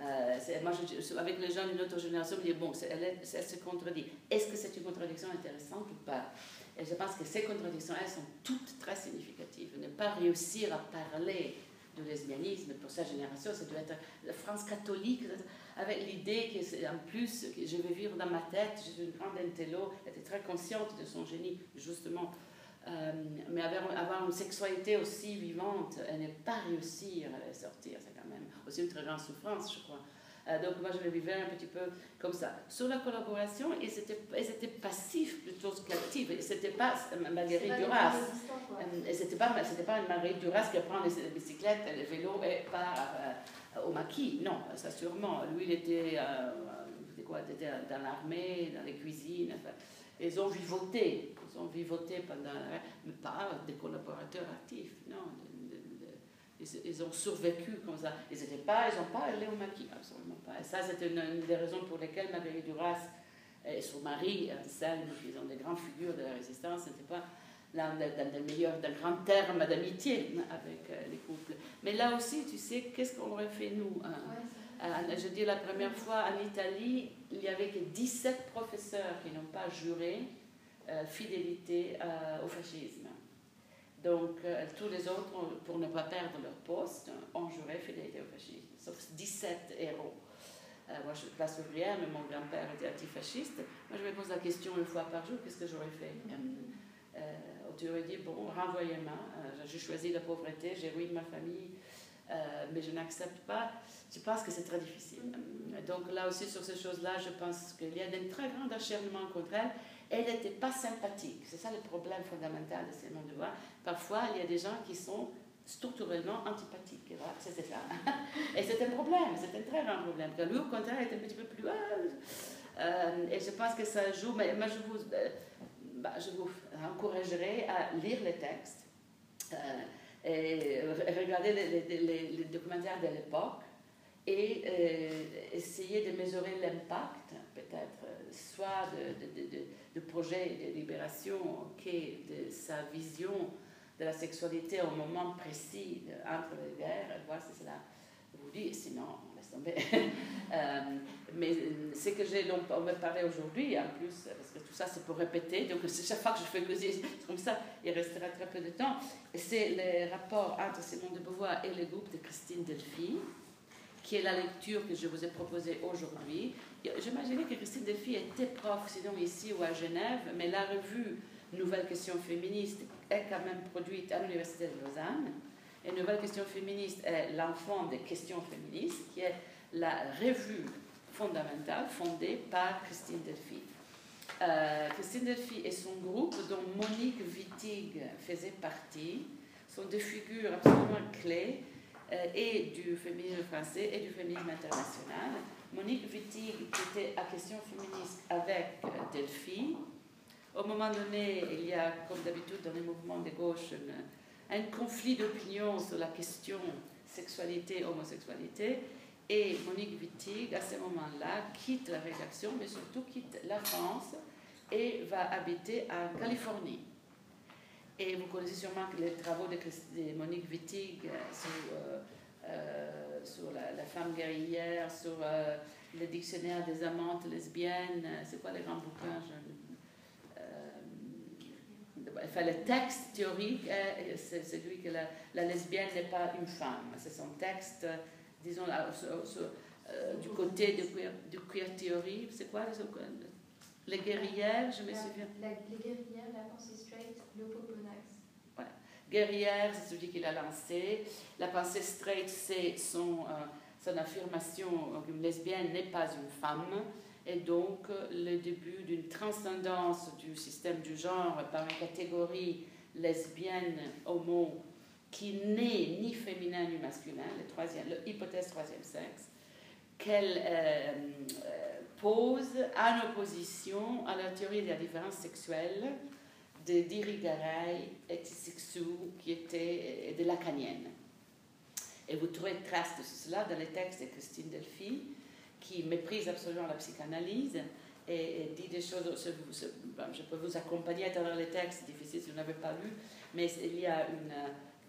Speaker 1: Euh, moi, avec les gens d'une autre génération, je me dis, bon, elle, se contredit. Est-ce que c'est une contradiction intéressante ou pas? Et je pense que ces contradictions, elles sont toutes très significatives. Ne pas réussir à parler du lesbianisme pour sa génération, ça doit être la France catholique, avec l'idée que, en plus, que je vais vivre dans ma tête, je suis une grande intello, elle était très consciente de son génie, justement. Euh, mais avoir, une sexualité aussi vivante et ne pas réussir à sortir, c'est quand même aussi une très grande souffrance, je crois. Euh, donc moi je le vivais un petit peu comme ça. Sur la collaboration, ils étaient, ils étaient passifs plutôt qu'actifs. C'était pas Marguerite Duras. Et c'était pas, c'était pas une Marguerite Duras qui prend les, bicyclettes, les vélos et part euh, au maquis. Non, ça sûrement. Lui, il était, euh, quoi, était dans l'armée, dans les cuisines. Enfin, ils ont vivoté. Ils ont vivoté pendant, mais pas des collaborateurs actifs. Non, ils, ont survécu comme ça. Ils n'ont pas, ils pas allé au maquis, absolument pas. Et ça, c'est une, des raisons pour lesquelles Marguerite Duras et son mari, Anselme, qui sont des grandes figures de la résistance, n'étaient pas dans, dans, meilleurs, dans grands termes d'amitié avec euh, les couples. Mais là aussi, tu sais, qu'est-ce qu'on aurait fait nous hein? euh, Je dis la première fois en Italie, il n'y avait que 17 professeurs qui n'ont pas juré euh, fidélité au fascisme. Donc, euh, tous les autres, pour ne pas perdre leur poste, ont juré fidélité au fascisme, sauf 17 héros. Euh, moi, je suis classe ouvrière, mais mon grand-père était antifasciste. Moi, je me pose la question une fois par jour qu'est-ce que j'aurais fait? Euh, Tu aurais dit bon, renvoyez-moi. j'ai choisi la pauvreté, j'ai ruiné ma famille, mais je n'accepte pas. Je pense que c'est très difficile. Donc, là aussi, sur ces choses-là, je pense qu'il y a un très grand acharnement contre elle elle n'était pas sympathique. C'est ça le problème fondamental de ces de voix. Parfois, il y a des gens qui sont structurellement antipathiques. C'était ça. Et c'est un problème, c'est un très grand problème. Car lui, au contraire, est un petit peu plus. Euh, et je pense que ça joue. Mais moi, je vous, euh, bah, je vous encouragerai à lire les textes euh, et regarder les, les documentaires de l'époque et essayer de mesurer l'impact, peut-être, soit de, projet de libération que de sa vision de la sexualité au moment précis entre les guerres, voir si cela vous dit, sinon, on laisse tomber. euh, mais ce que j'ai donc on me parler aujourd'hui, en plus, parce que tout ça c'est pour répéter, donc chaque fois que je fais causer comme ça, il restera très peu de temps, c'est le rapport entre Simone de Beauvoir et le groupe de Christine Delphi, qui est la lecture que je vous ai proposée aujourd'hui. J'imaginais que Christine Delphi était prof, sinon ici ou à Genève, mais la revue Nouvelle Question Féministe est quand même produite à l'Université de Lausanne. Et Nouvelle Question Féministe est l'enfant des questions féministes, qui est la revue fondamentale fondée par Christine Delphi. Euh, Christine Delphi et son groupe, dont Monique Wittig faisait partie, sont des figures absolument clés euh, et du féminisme français et du féminisme international. Monique Wittig, était à question féministe avec euh, Delphi, au moment donné, il y a, comme d'habitude dans les mouvements de gauche, un conflit d'opinion sur la question sexualité-homosexualité. Et Monique Wittig, à ce moment-là, quitte la rédaction, mais surtout quitte la France et va habiter en Californie. Et vous connaissez sûrement les travaux de, Monique Wittig euh, sur, sur la, femme guerrière, sur le dictionnaire des amantes lesbiennes. C'est quoi les grands bouquins? Enfin, le texte théorique, c'est celui que la, lesbienne n'est pas une femme. C'est son texte, disons, euh, du côté de queer, du queer théorie. C'est quoi les, les guerrières, je me souviens.
Speaker 3: les guerrières, la pensée straight.
Speaker 1: Voilà. Guerrière, c'est celui qu'il a lancé. La pensée straight, c'est son, euh, son affirmation qu'une lesbienne n'est pas une femme est donc le début d'une transcendance du système du genre par une catégorie lesbienne, homo, qui n'est ni féminin ni masculin, l'hypothèse troisième sexe, qu'elle euh, euh, pose en opposition à la théorie de la différence sexuelle de Dirigaray et Tissixou, qui était de lacanienne. Et vous trouvez trace de cela dans les textes de Christine Delphi, qui méprise absolument la psychanalyse et, dit des choses. Je peux vous accompagner à travers les textes, c'est difficile si vous n'avez pas lu, mais il y a une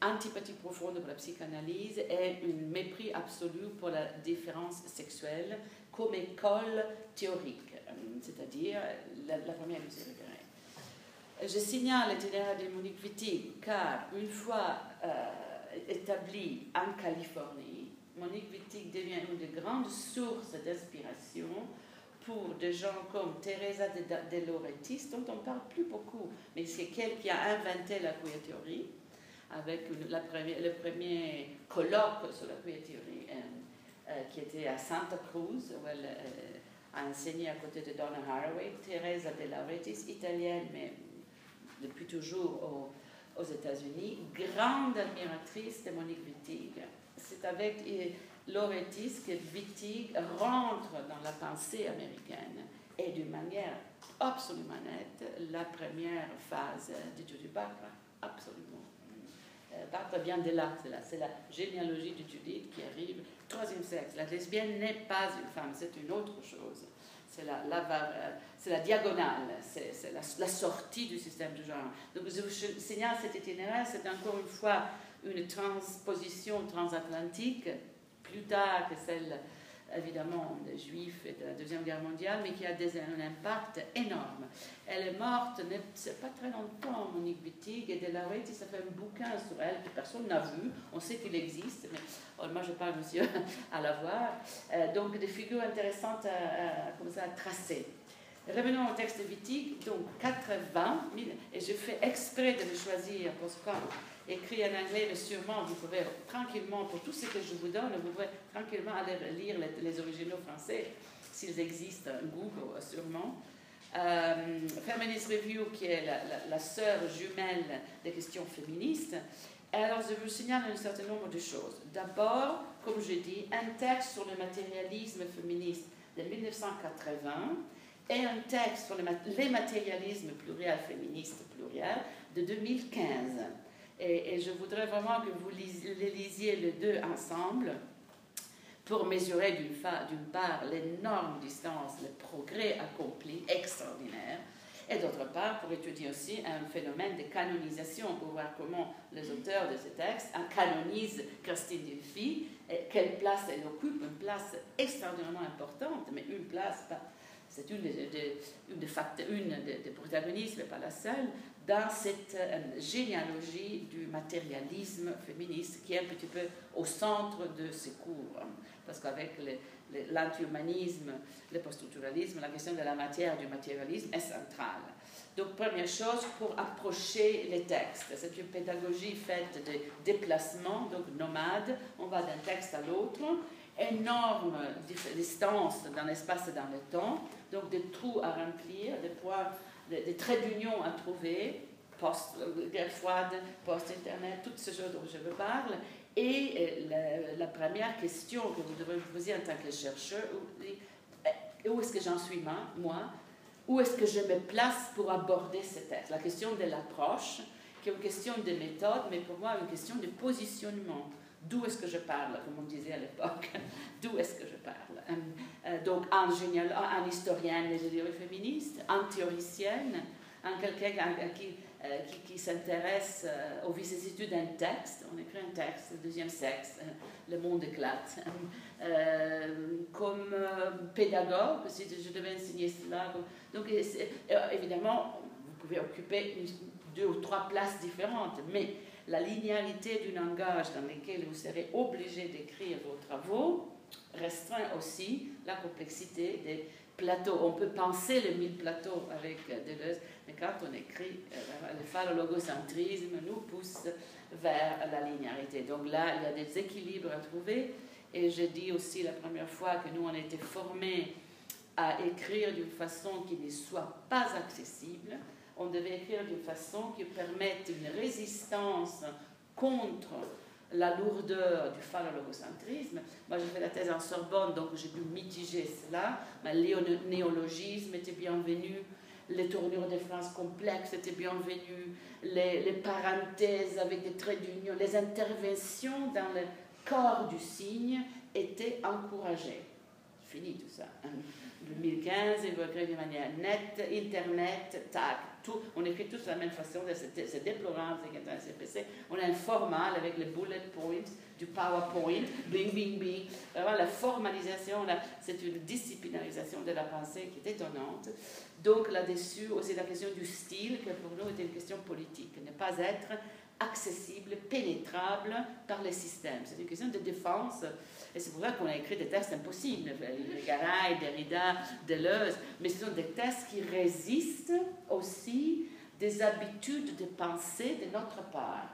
Speaker 1: antipathie profonde pour la psychanalyse et une mépris absolu pour la différence sexuelle comme école théorique, c'est-à-dire la, première mesure Je signale l'itinéraire de Monique Wittig car une fois euh, établie en Californie, Monique Wittig devient une des grandes sources d'inspiration pour des gens comme Teresa de, de Lauretis, dont on ne parle plus beaucoup, mais c'est elle qui a inventé la queer théorie, avec le premier colloque sur la queer théorie, euh, euh, qui était à Santa Cruz, où elle euh, a enseigné à côté de Donna Haraway. Teresa de Lauretis, italienne, mais depuis toujours aux, États-Unis, grande admiratrice de Monique Wittig. C'est avec Loretis que Wittig rentre dans la pensée américaine et d'une manière absolument nette la première phase de Judith Butler. Absolument. Euh, Butler vient de là, c'est la, généalogie de Judith qui arrive. Troisième sexe, la lesbienne n'est pas une femme, c'est une autre chose. C'est la, c'est la diagonale, c'est la, la, sortie du système de genre. Donc je vous signale cet itinéraire, c'est encore une fois une transposition transatlantique plus tard que celle évidemment des Juifs et de la Deuxième Guerre mondiale, mais qui a des, un impact énorme. Elle est morte, c'est pas très longtemps, Monique Wittig, et de la ça fait un bouquin sur elle que personne n'a vu. On sait qu'il existe, mais oh, moi je parle monsieur à la voir. Euh, donc des figures intéressantes à, tracer. Revenons au texte de Wittig, donc 80, et je fais exprès de le choisir parce que écrit en anglais, mais sûrement vous pouvez tranquillement, pour tout ce que je vous donne, vous pouvez tranquillement aller lire les, originaux français, s'ils existent, Google sûrement. Euh, Feminist Review, qui est la, sœur jumelle des questions féministes. Alors, je vous signale un certain nombre de choses. D'abord, comme je dis, un texte sur le matérialisme féministe de 1980 et un texte sur les matérialismes pluriel féministe pluriel de 2015. Et, je voudrais vraiment que vous les lisiez les deux ensemble pour mesurer d'une part l'énorme distance, le progrès accompli, extraordinaire, et d'autre part pour étudier aussi un phénomène de canonisation, pour voir comment les auteurs de ces textes canonisent Christine Delphi, et quelle place elle occupe, une place extraordinairement importante, mais une place, c'est une, des, une, une des protagonistes, mais pas la seule, dans cette euh, généalogie du matérialisme féministe qui est un petit peu au centre de ces cours. Hein. Parce qu'avec l'anti-humanisme, le post-structuralisme, la question de la matière du matérialisme est centrale. Donc, première chose, pour approcher les textes, c'est une pédagogie faite de déplacements, donc nomades, on va d'un texte à l'autre, énorme distance dans l'espace et dans le temps, donc des trous à remplir, des points des, traits d'union à trouver, post-guerre froide, post-internet, toutes ces choses dont je vous parle. Et euh, la, première question que vous devez vous poser en tant que chercheur, où, où est-ce que j'en suis moi? Où est-ce que je me place pour aborder ce texte? La question de l'approche, qui est une question de méthode, mais pour moi une question de positionnement. D'où est-ce que je parle, comme on disait à l'époque? D'où est-ce que je parle? Euh, euh, Donc, en, génial, en historienne des idéologies féministes, en théoricienne, en quelqu'un qui, euh, qui, qui s'intéresse aux vicissitudes d'un texte. On écrit un texte, le deuxième sexe, le monde éclate. comme pédagogue, si je devais enseigner cela. Donc, évidemment, vous pouvez occuper deux ou trois places différentes, mais la linéarité du langage dans lequel vous serez obligé d'écrire vos travaux restreint aussi la complexité des plateaux. On peut penser les mille plateaux avec Deleuze, mais quand on écrit, euh, le phallologocentrisme nous pousse vers la linéarité. Donc là, il y a des équilibres à trouver. Et j'ai dit aussi la première fois que nous, on été formés à écrire d'une façon qui ne soit pas accessible on devait écrire d'une façon qui permette une résistance contre la lourdeur du phallologocentrisme. Moi, j'ai fait la thèse en Sorbonne, donc j'ai pu mitiger cela. Mais le néologisme était bienvenu, les tournures de phrases complexes étaient bienvenues, les, les parenthèses avec des traits d'union, les interventions dans le corps du signe étaient encouragées. Fini tout ça. 2015, il écrire de manière nette, Internet, tac, tout, on écrit tous de la même façon, c'est déplorable, c'est un CPC. On a un format avec les bullet points, du PowerPoint, bing, bing, bing. Vraiment, la formalisation, c'est une disciplinarisation de la pensée qui est étonnante. Donc là-dessus, aussi la question du style, qui pour nous est une question politique. Ne pas être accessible, pénétrable par les systèmes. C'est une question de défense. Et c'est pour ça qu'on a écrit des textes impossibles, Garay, Derrida, Deleuze, mais ce sont des textes qui résistent aussi des habitudes de pensée de notre part.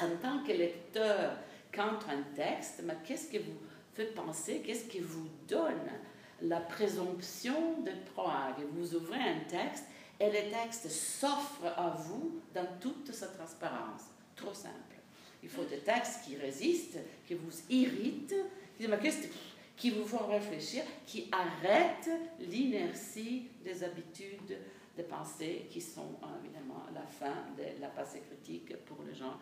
Speaker 1: En tant que lecteur, contre un texte, mais qu'est-ce que vous fait penser, qu'est-ce qui vous donne la présomption de Prague Vous ouvrez un texte et le texte s'offre à vous dans toute sa transparence. Trop simple. Il faut des textes qui résistent, qui vous irritent, qui vous font réfléchir, qui arrêtent l'inertie des habitudes de pensée qui sont évidemment la fin de la pensée critique pour les gens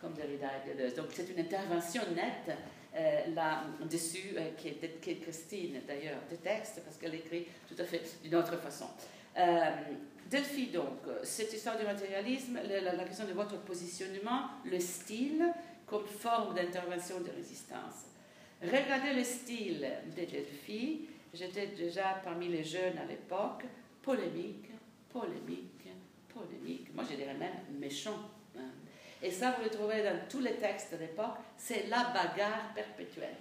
Speaker 1: comme Derrida et Deleuze. Donc c'est une intervention nette euh, là-dessus euh, qui, est, Christine d'ailleurs de texte parce qu'elle écrit tout à fait d'une autre façon. Euh, Delphi, donc, cette histoire du matérialisme, la, question de votre positionnement, le style comme forme d'intervention de résistance. Regardez le style de Delphi, j'étais déjà parmi les jeunes à l'époque, polémique, polémique, polémique, moi je dirais même méchant. Hein. Et ça, vous le trouvez dans tous les textes de l'époque, c'est la bagarre perpétuelle.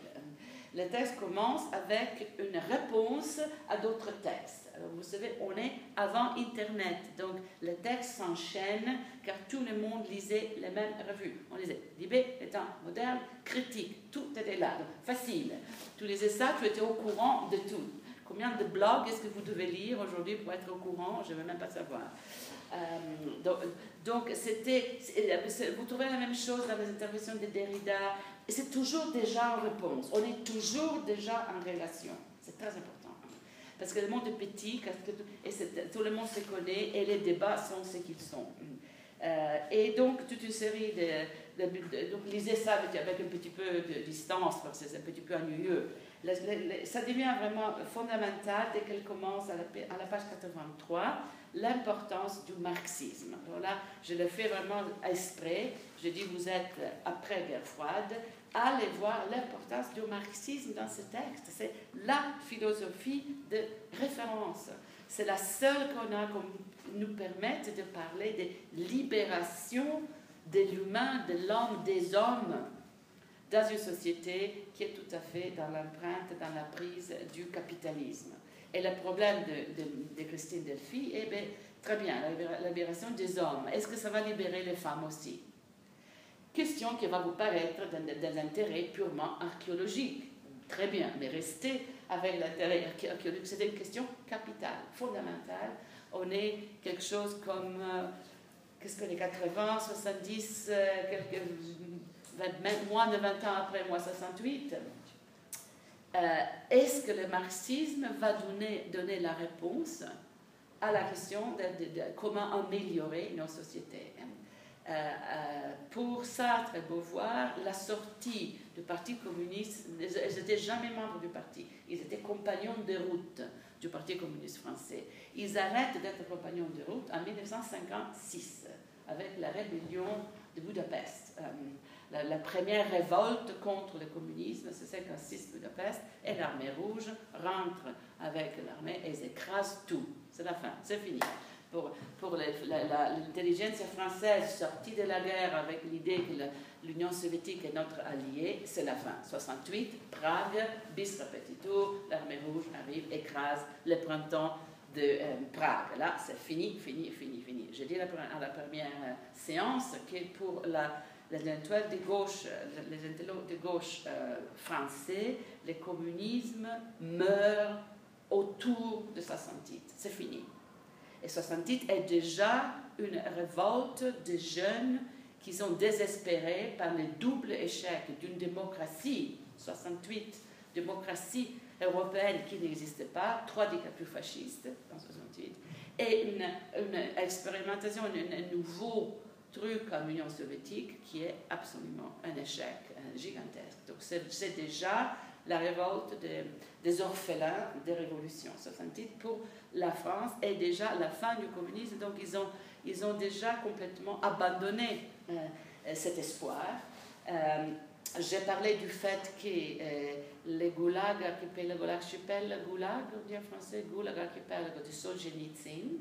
Speaker 1: Le texte commence avec une réponse à d'autres textes. Alors, vous savez, on est avant Internet, donc le texte s'enchaîne car tout le monde lisait les mêmes revues. On lisait Libé, étant moderne, critique, tout était là, facile. Tu lisais ça, tu étais au courant de tout. Combien de blogs est-ce que vous devez lire aujourd'hui pour être au courant? Je ne veux même pas savoir. Euh, donc, c'était, vous trouvez la même chose dans les interventions de Derrida. C'est toujours déjà en réponse. On est toujours déjà en relation. C'est très important. Parce que le monde est petit, et tout le monde se connaît, et les débats sont ce qu'ils sont. Euh, et donc, toute une série de, donc, lisez ça avec, un petit peu de distance, parce que c'est un petit peu ennuyeux. ça devient vraiment fondamental dès qu'elle commence à la, à la page 83 l'importance du marxisme. Alors là, je le fais vraiment exprès. Je dis, vous êtes après guerre froide, allez voir l'importance du marxisme dans ce texte. C'est la philosophie de référence. C'est la seule qu'on a qui nous permette de parler de libération de l'humain, de l'homme, des hommes dans une société qui est tout à fait dans l'empreinte, dans la prise du capitalisme. Et le problème de, Christine Delphi, eh bien, très bien, la libération des hommes. Est-ce que ça va libérer les femmes aussi? Question qui va vous paraître d'un intérêt purement archéologique. Très bien, mais restez avec l'intérêt archéologique. C'est une question capitale, fondamentale. On est quelque chose comme, euh, qu'est-ce que les 80, 70, euh, quelques, moins de 20 ans après moi 68 euh, est-ce que le marxisme va donner, la réponse à la question de, comment améliorer nos sociétés? Pour Sartre et Beauvoir, la sortie du Parti communiste, ils n'étaient jamais membres du parti, ils étaient compagnons de route du Parti communiste français. Ils arrêtent d'être compagnons de route en 1956 avec la rébellion de Budapest la, première révolte contre le communisme, c'est 56 Budapest, et l'armée rouge rentre avec l'armée et écrase tout. C'est la fin, c'est fini. Pour, l'intelligence française sortie de la guerre avec l'idée que l'Union soviétique est notre allié, c'est la fin. 68, Prague, bis repetito, l'armée rouge arrive, écrase le printemps de euh, Prague. Là, c'est fini, fini, fini, fini. J'ai dit à la première euh, séance que pour la les intellectuels de gauche, les intellectuels de gauche euh, français, le communisme meurt autour de 68. C'est fini. Et 68 est déjà une révolte de jeunes qui sont désespérés par le double échec d'une démocratie, 68, démocratie européenne qui n'existe pas, trois dictatures fascistes en 68, et une, expérimentation, un nouveau truc comme l'Union soviétique qui est absolument un échec gigantesque. Donc c'est déjà la révolte des, orphelins des révolutions. 68 pour la France est déjà la fin du communisme. Donc ils ont, ils ont déjà complètement abandonné euh, cet espoir. Euh, j'ai parlé du fait que euh, les goulag l'archipel goulag, on dit en français, goulag archipel de Solzhenitsyn,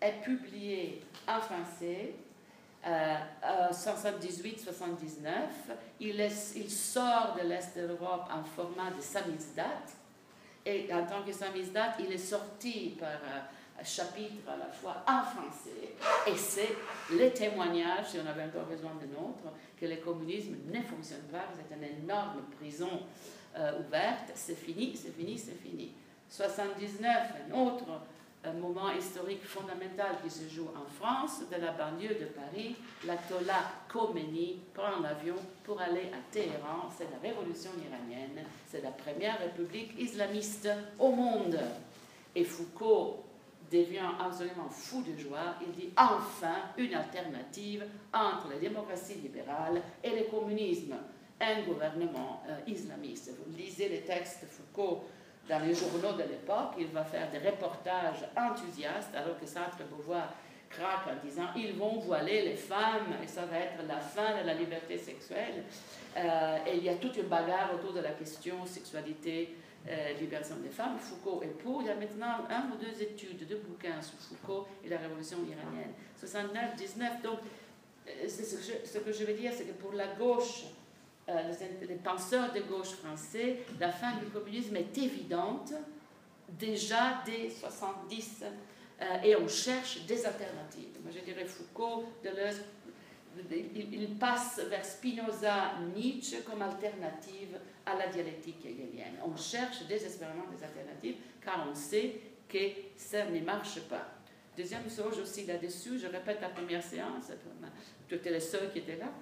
Speaker 1: est publié en français en 78-79, il, il, sort de l'Est de l'Europe en format de samizdat. Et en tant que samizdat, il est sorti par un chapitre à la fois en français. Et c'est le témoignage, si on avait encore besoin de nôtre, que le communisme ne fonctionne pas. C'est une énorme prison euh, ouverte. C'est fini, c'est fini, c'est fini. 79, un autre un moment historique fondamental qui se joue en France, de la banlieue de Paris, l'Atola Khomeini prend l'avion pour aller à Téhéran. C'est la révolution iranienne, c'est la première république islamiste au monde. Et Foucault devient absolument fou de joie. Il dit enfin une alternative entre la démocratie libérale et le communisme. Un gouvernement euh, islamiste. Vous lisez les textes de Foucault dans les journaux de l'époque, il va faire des reportages enthousiastes, alors que Sartre Beauvoir craque en disant ils vont voiler les femmes et ça va être la fin de la liberté sexuelle. Euh, et il y a toute une bagarre autour de la question sexualité, euh, libération des femmes. Foucault est pour. Il y a maintenant un ou deux études, deux bouquins sur Foucault et la révolution iranienne. 69, 19. Donc, euh, ce, que je veux dire, c'est que pour la gauche, les, penseurs de gauche français, la fin du communisme est évidente déjà dès 70 euh, et on cherche des alternatives. Moi je dirais Foucault, Deleuze, il, il, passe vers Spinoza, Nietzsche comme alternative à la dialectique hegelienne. On cherche désespérément des alternatives car on sait que ça ne marche pas. Deuxième chose aussi là-dessus, je répète la première séance, tu étais le seul qui était là.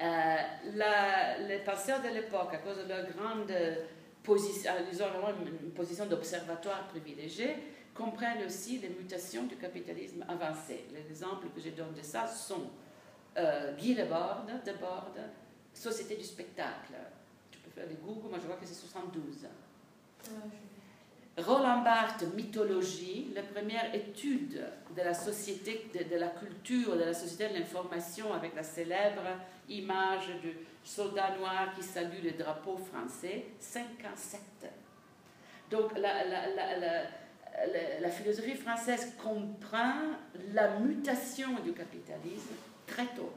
Speaker 1: Euh, les penseurs de l'époque, à cause de leur grande position, euh, ils ont une position d'observatoire privilégié, comprennent aussi les mutations du capitalisme avancé. Les exemples que je donne de ça sont euh, Guy Debord, Debord, Société du spectacle. Tu peux faire des Google, moi je vois que c'est 72. Roland Barthes, Mythologie, la première étude de la société, de, la culture, de la société de l'information avec la célèbre image du soldat noir qui salue le drapeau français, 57. Donc la, la, philosophie française comprend la mutation du capitalisme très tôt.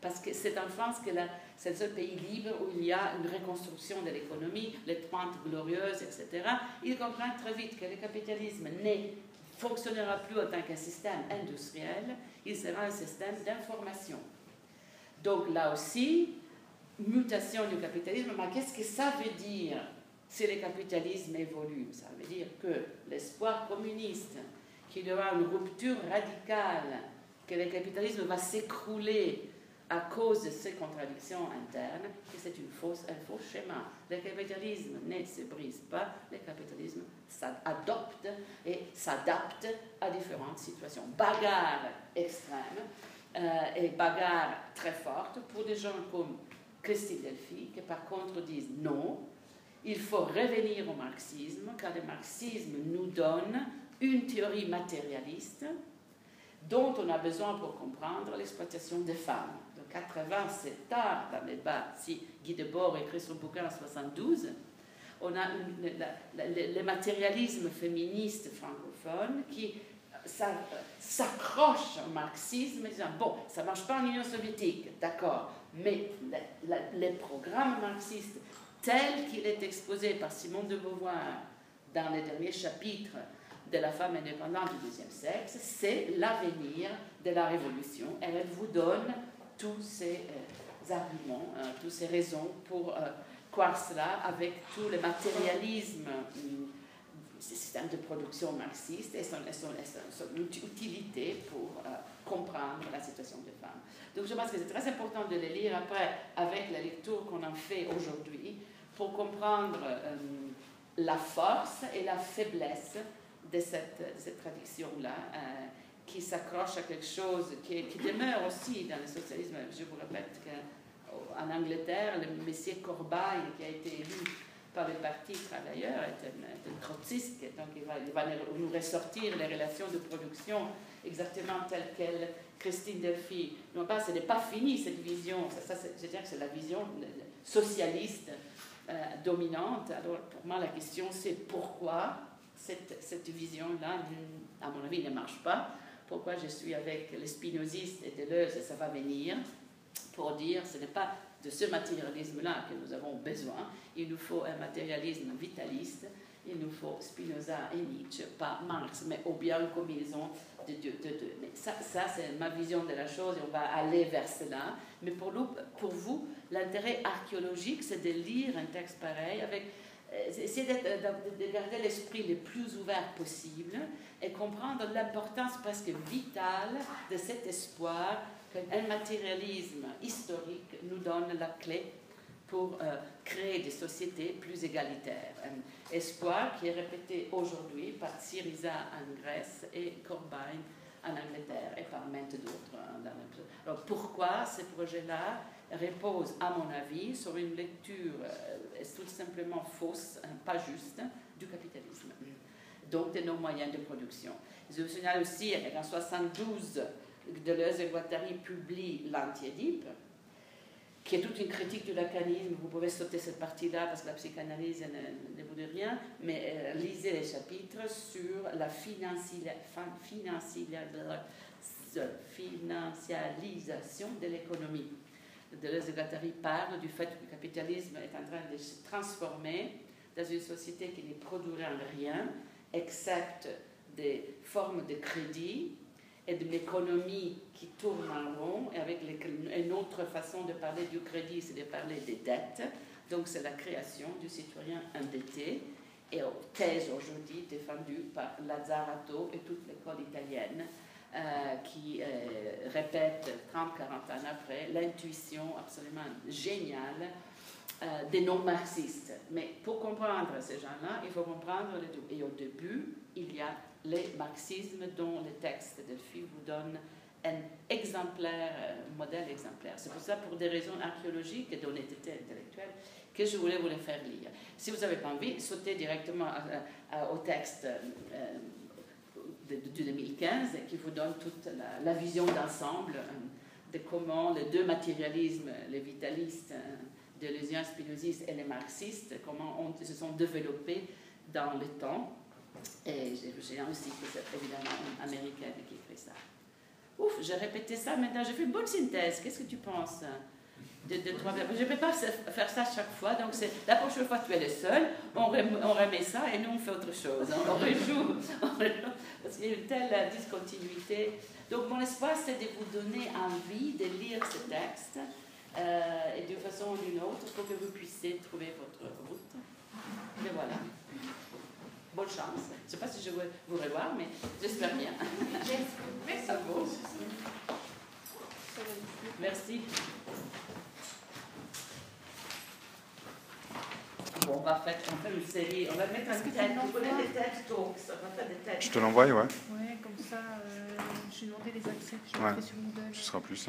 Speaker 1: Parce que c'est en France que c'est le seul pays libre où il y a une reconstruction de l'économie, les 30 glorieuses, etc. Il comprend très vite que le capitalisme ne fonctionnera plus en tant qu'un système industriel, il sera un système d'information. Donc là aussi, mutation du capitalisme, mais qu'est-ce que ça veut dire si le capitalisme évolue? Ça veut dire que l'espoir communiste, qu'il y aura une rupture radicale, que le capitalisme va s'écrouler à cause de ces contradictions internes, que c'est un faux schéma. Le capitalisme ne se brise pas, le capitalisme s'adopte et s'adapte à différentes situations. Bagarre extrême euh, et bagarre très forte pour des gens comme Christine Delphi, qui par contre disent non, il faut revenir au marxisme, car le marxisme nous donne une théorie matérialiste dont on a besoin pour comprendre l'exploitation des femmes. De 80, c'est tard dans les bas. Si Guy Debord écrit son bouquin en 72, on a le, matérialisme féministe francophone qui s'accroche au marxisme en disant bon, ça ne marche pas en Union soviétique, d'accord, mais les programmes marxistes tels qu'il est exposé par Simone de Beauvoir dans les derniers chapitres de la femme indépendante du deuxième sexe, c'est l'avenir de la révolution. Elle vous donne tous ces euh, arguments, euh, toutes ces raisons pour euh, croire cela avec tout le matérialisme du système de production marxiste et son, utilité pour comprendre la situation des femmes. Donc je pense que c'est très important de les lire après avec la lecture qu'on en fait aujourd'hui pour comprendre la force et la faiblesse de cette, cette tradition-là, euh, qui s'accroche à quelque chose qui, demeure aussi dans le socialisme. Je vous répète qu'en Angleterre, le monsieur Corbeil, qui a été élu par le Parti travailleur, est un, trotskiste, donc il va, nous ressortir les relations de production exactement telles qu'elles Christine Delphi. Non pas, ce n'est pas fini cette vision, ça, ça je dirais que c'est la vision socialiste euh, dominante. Alors pour moi, la question c'est pourquoi cette, cette vision-là, à mon avis, ne marche pas. Pourquoi je suis avec les spinozistes et Deleuze, et ça va venir, pour dire ce n'est pas de ce matérialisme-là que nous avons besoin, il nous faut un matérialisme vitaliste, il nous faut Spinoza et Nietzsche, pas Marx, mais ou bien une combinaison de deux. Ça, ça c'est ma vision de la chose et on va aller vers cela. Mais pour, vous, l'intérêt archéologique, c'est de lire un texte pareil avec essayer de, garder l'esprit le plus ouvert possible et comprendre l'importance presque vitale de cet espoir qu'un matérialisme historique nous donne la clé pour euh, créer des sociétés plus égalitaires. Un espoir qui est répété aujourd'hui par Syriza en Grèce et Corbyn en Angleterre et par maintes d'autres. Hein, Alors pourquoi ce projet-là repose, à mon avis, sur une lecture euh, tout simplement fausse, hein, pas juste, du capitalisme, donc de nos moyens de production. Je vous signale aussi qu'en 1972, Deleuze et Guattari publient l'Anti-Édipe, qui est toute une critique du lacanisme. Vous pouvez sauter cette partie-là parce que la psychanalyse ne, vous dit rien, mais euh, lisez les chapitres sur la financialisation de l'économie. Deleuze et Guattari parle du fait que le capitalisme est en train de se transformer dans une société qui ne produira rien, excepte des formes de crédit et d'une économie qui tourne en rond, et avec une autre façon de parler du crédit, c'est de parler des dettes. Donc c'est la création du citoyen endetté, et thèse aujourd'hui défendue par Lazzarato et toute l'école italienne, euh, qui euh, répète 30-40 ans après l'intuition absolument géniale euh, des non-marxistes. Mais pour comprendre ces gens-là, il faut comprendre les deux. Et au début, il y a les marxismes dont les textes de Delphi vous donnent un exemplaire, un modèle exemplaire. C'est pour ça, pour des raisons archéologiques et d'honnêteté intellectuelle, que je voulais vous les faire lire. Si vous n'avez pas envie, sautez directement au texte euh, de, 2015 qui vous donne toute la, vision d'ensemble euh, de comment les deux matérialismes, les vitalistes, euh, deleuzien, spinozistes et les marxistes, comment on, se sont développés dans le temps et j'ai aussi que c'est évidemment une américaine qui fait ça. Ouf, j'ai répété ça, maintenant j'ai fait une bonne synthèse. Qu'est-ce que tu penses de, de toi? Je ne peux pas faire ça chaque fois, donc la prochaine fois tu es le seul, on, remet ça et nous on fait autre chose. On, rejoue, parce qu'il y a une telle discontinuité. Donc mon espoir c'est de vous donner envie de lire ce texte euh, et d'une façon ou d'une autre pour que vous puissiez trouver votre route. Et voilà bonne chance. Je ne sais pas si je vais vous revoir, mais j'espère bien. Merci. à vous. Merci. Bon, on va faire, on fait une série, on va mettre un tête, vous connaissez des TED Talks, on va faire des TED
Speaker 4: Je te l'envoie, ouais.
Speaker 5: Ouais, comme ça, euh, j'ai demandé les accès, je ouais. sur Google.
Speaker 4: Ce sera plus simple.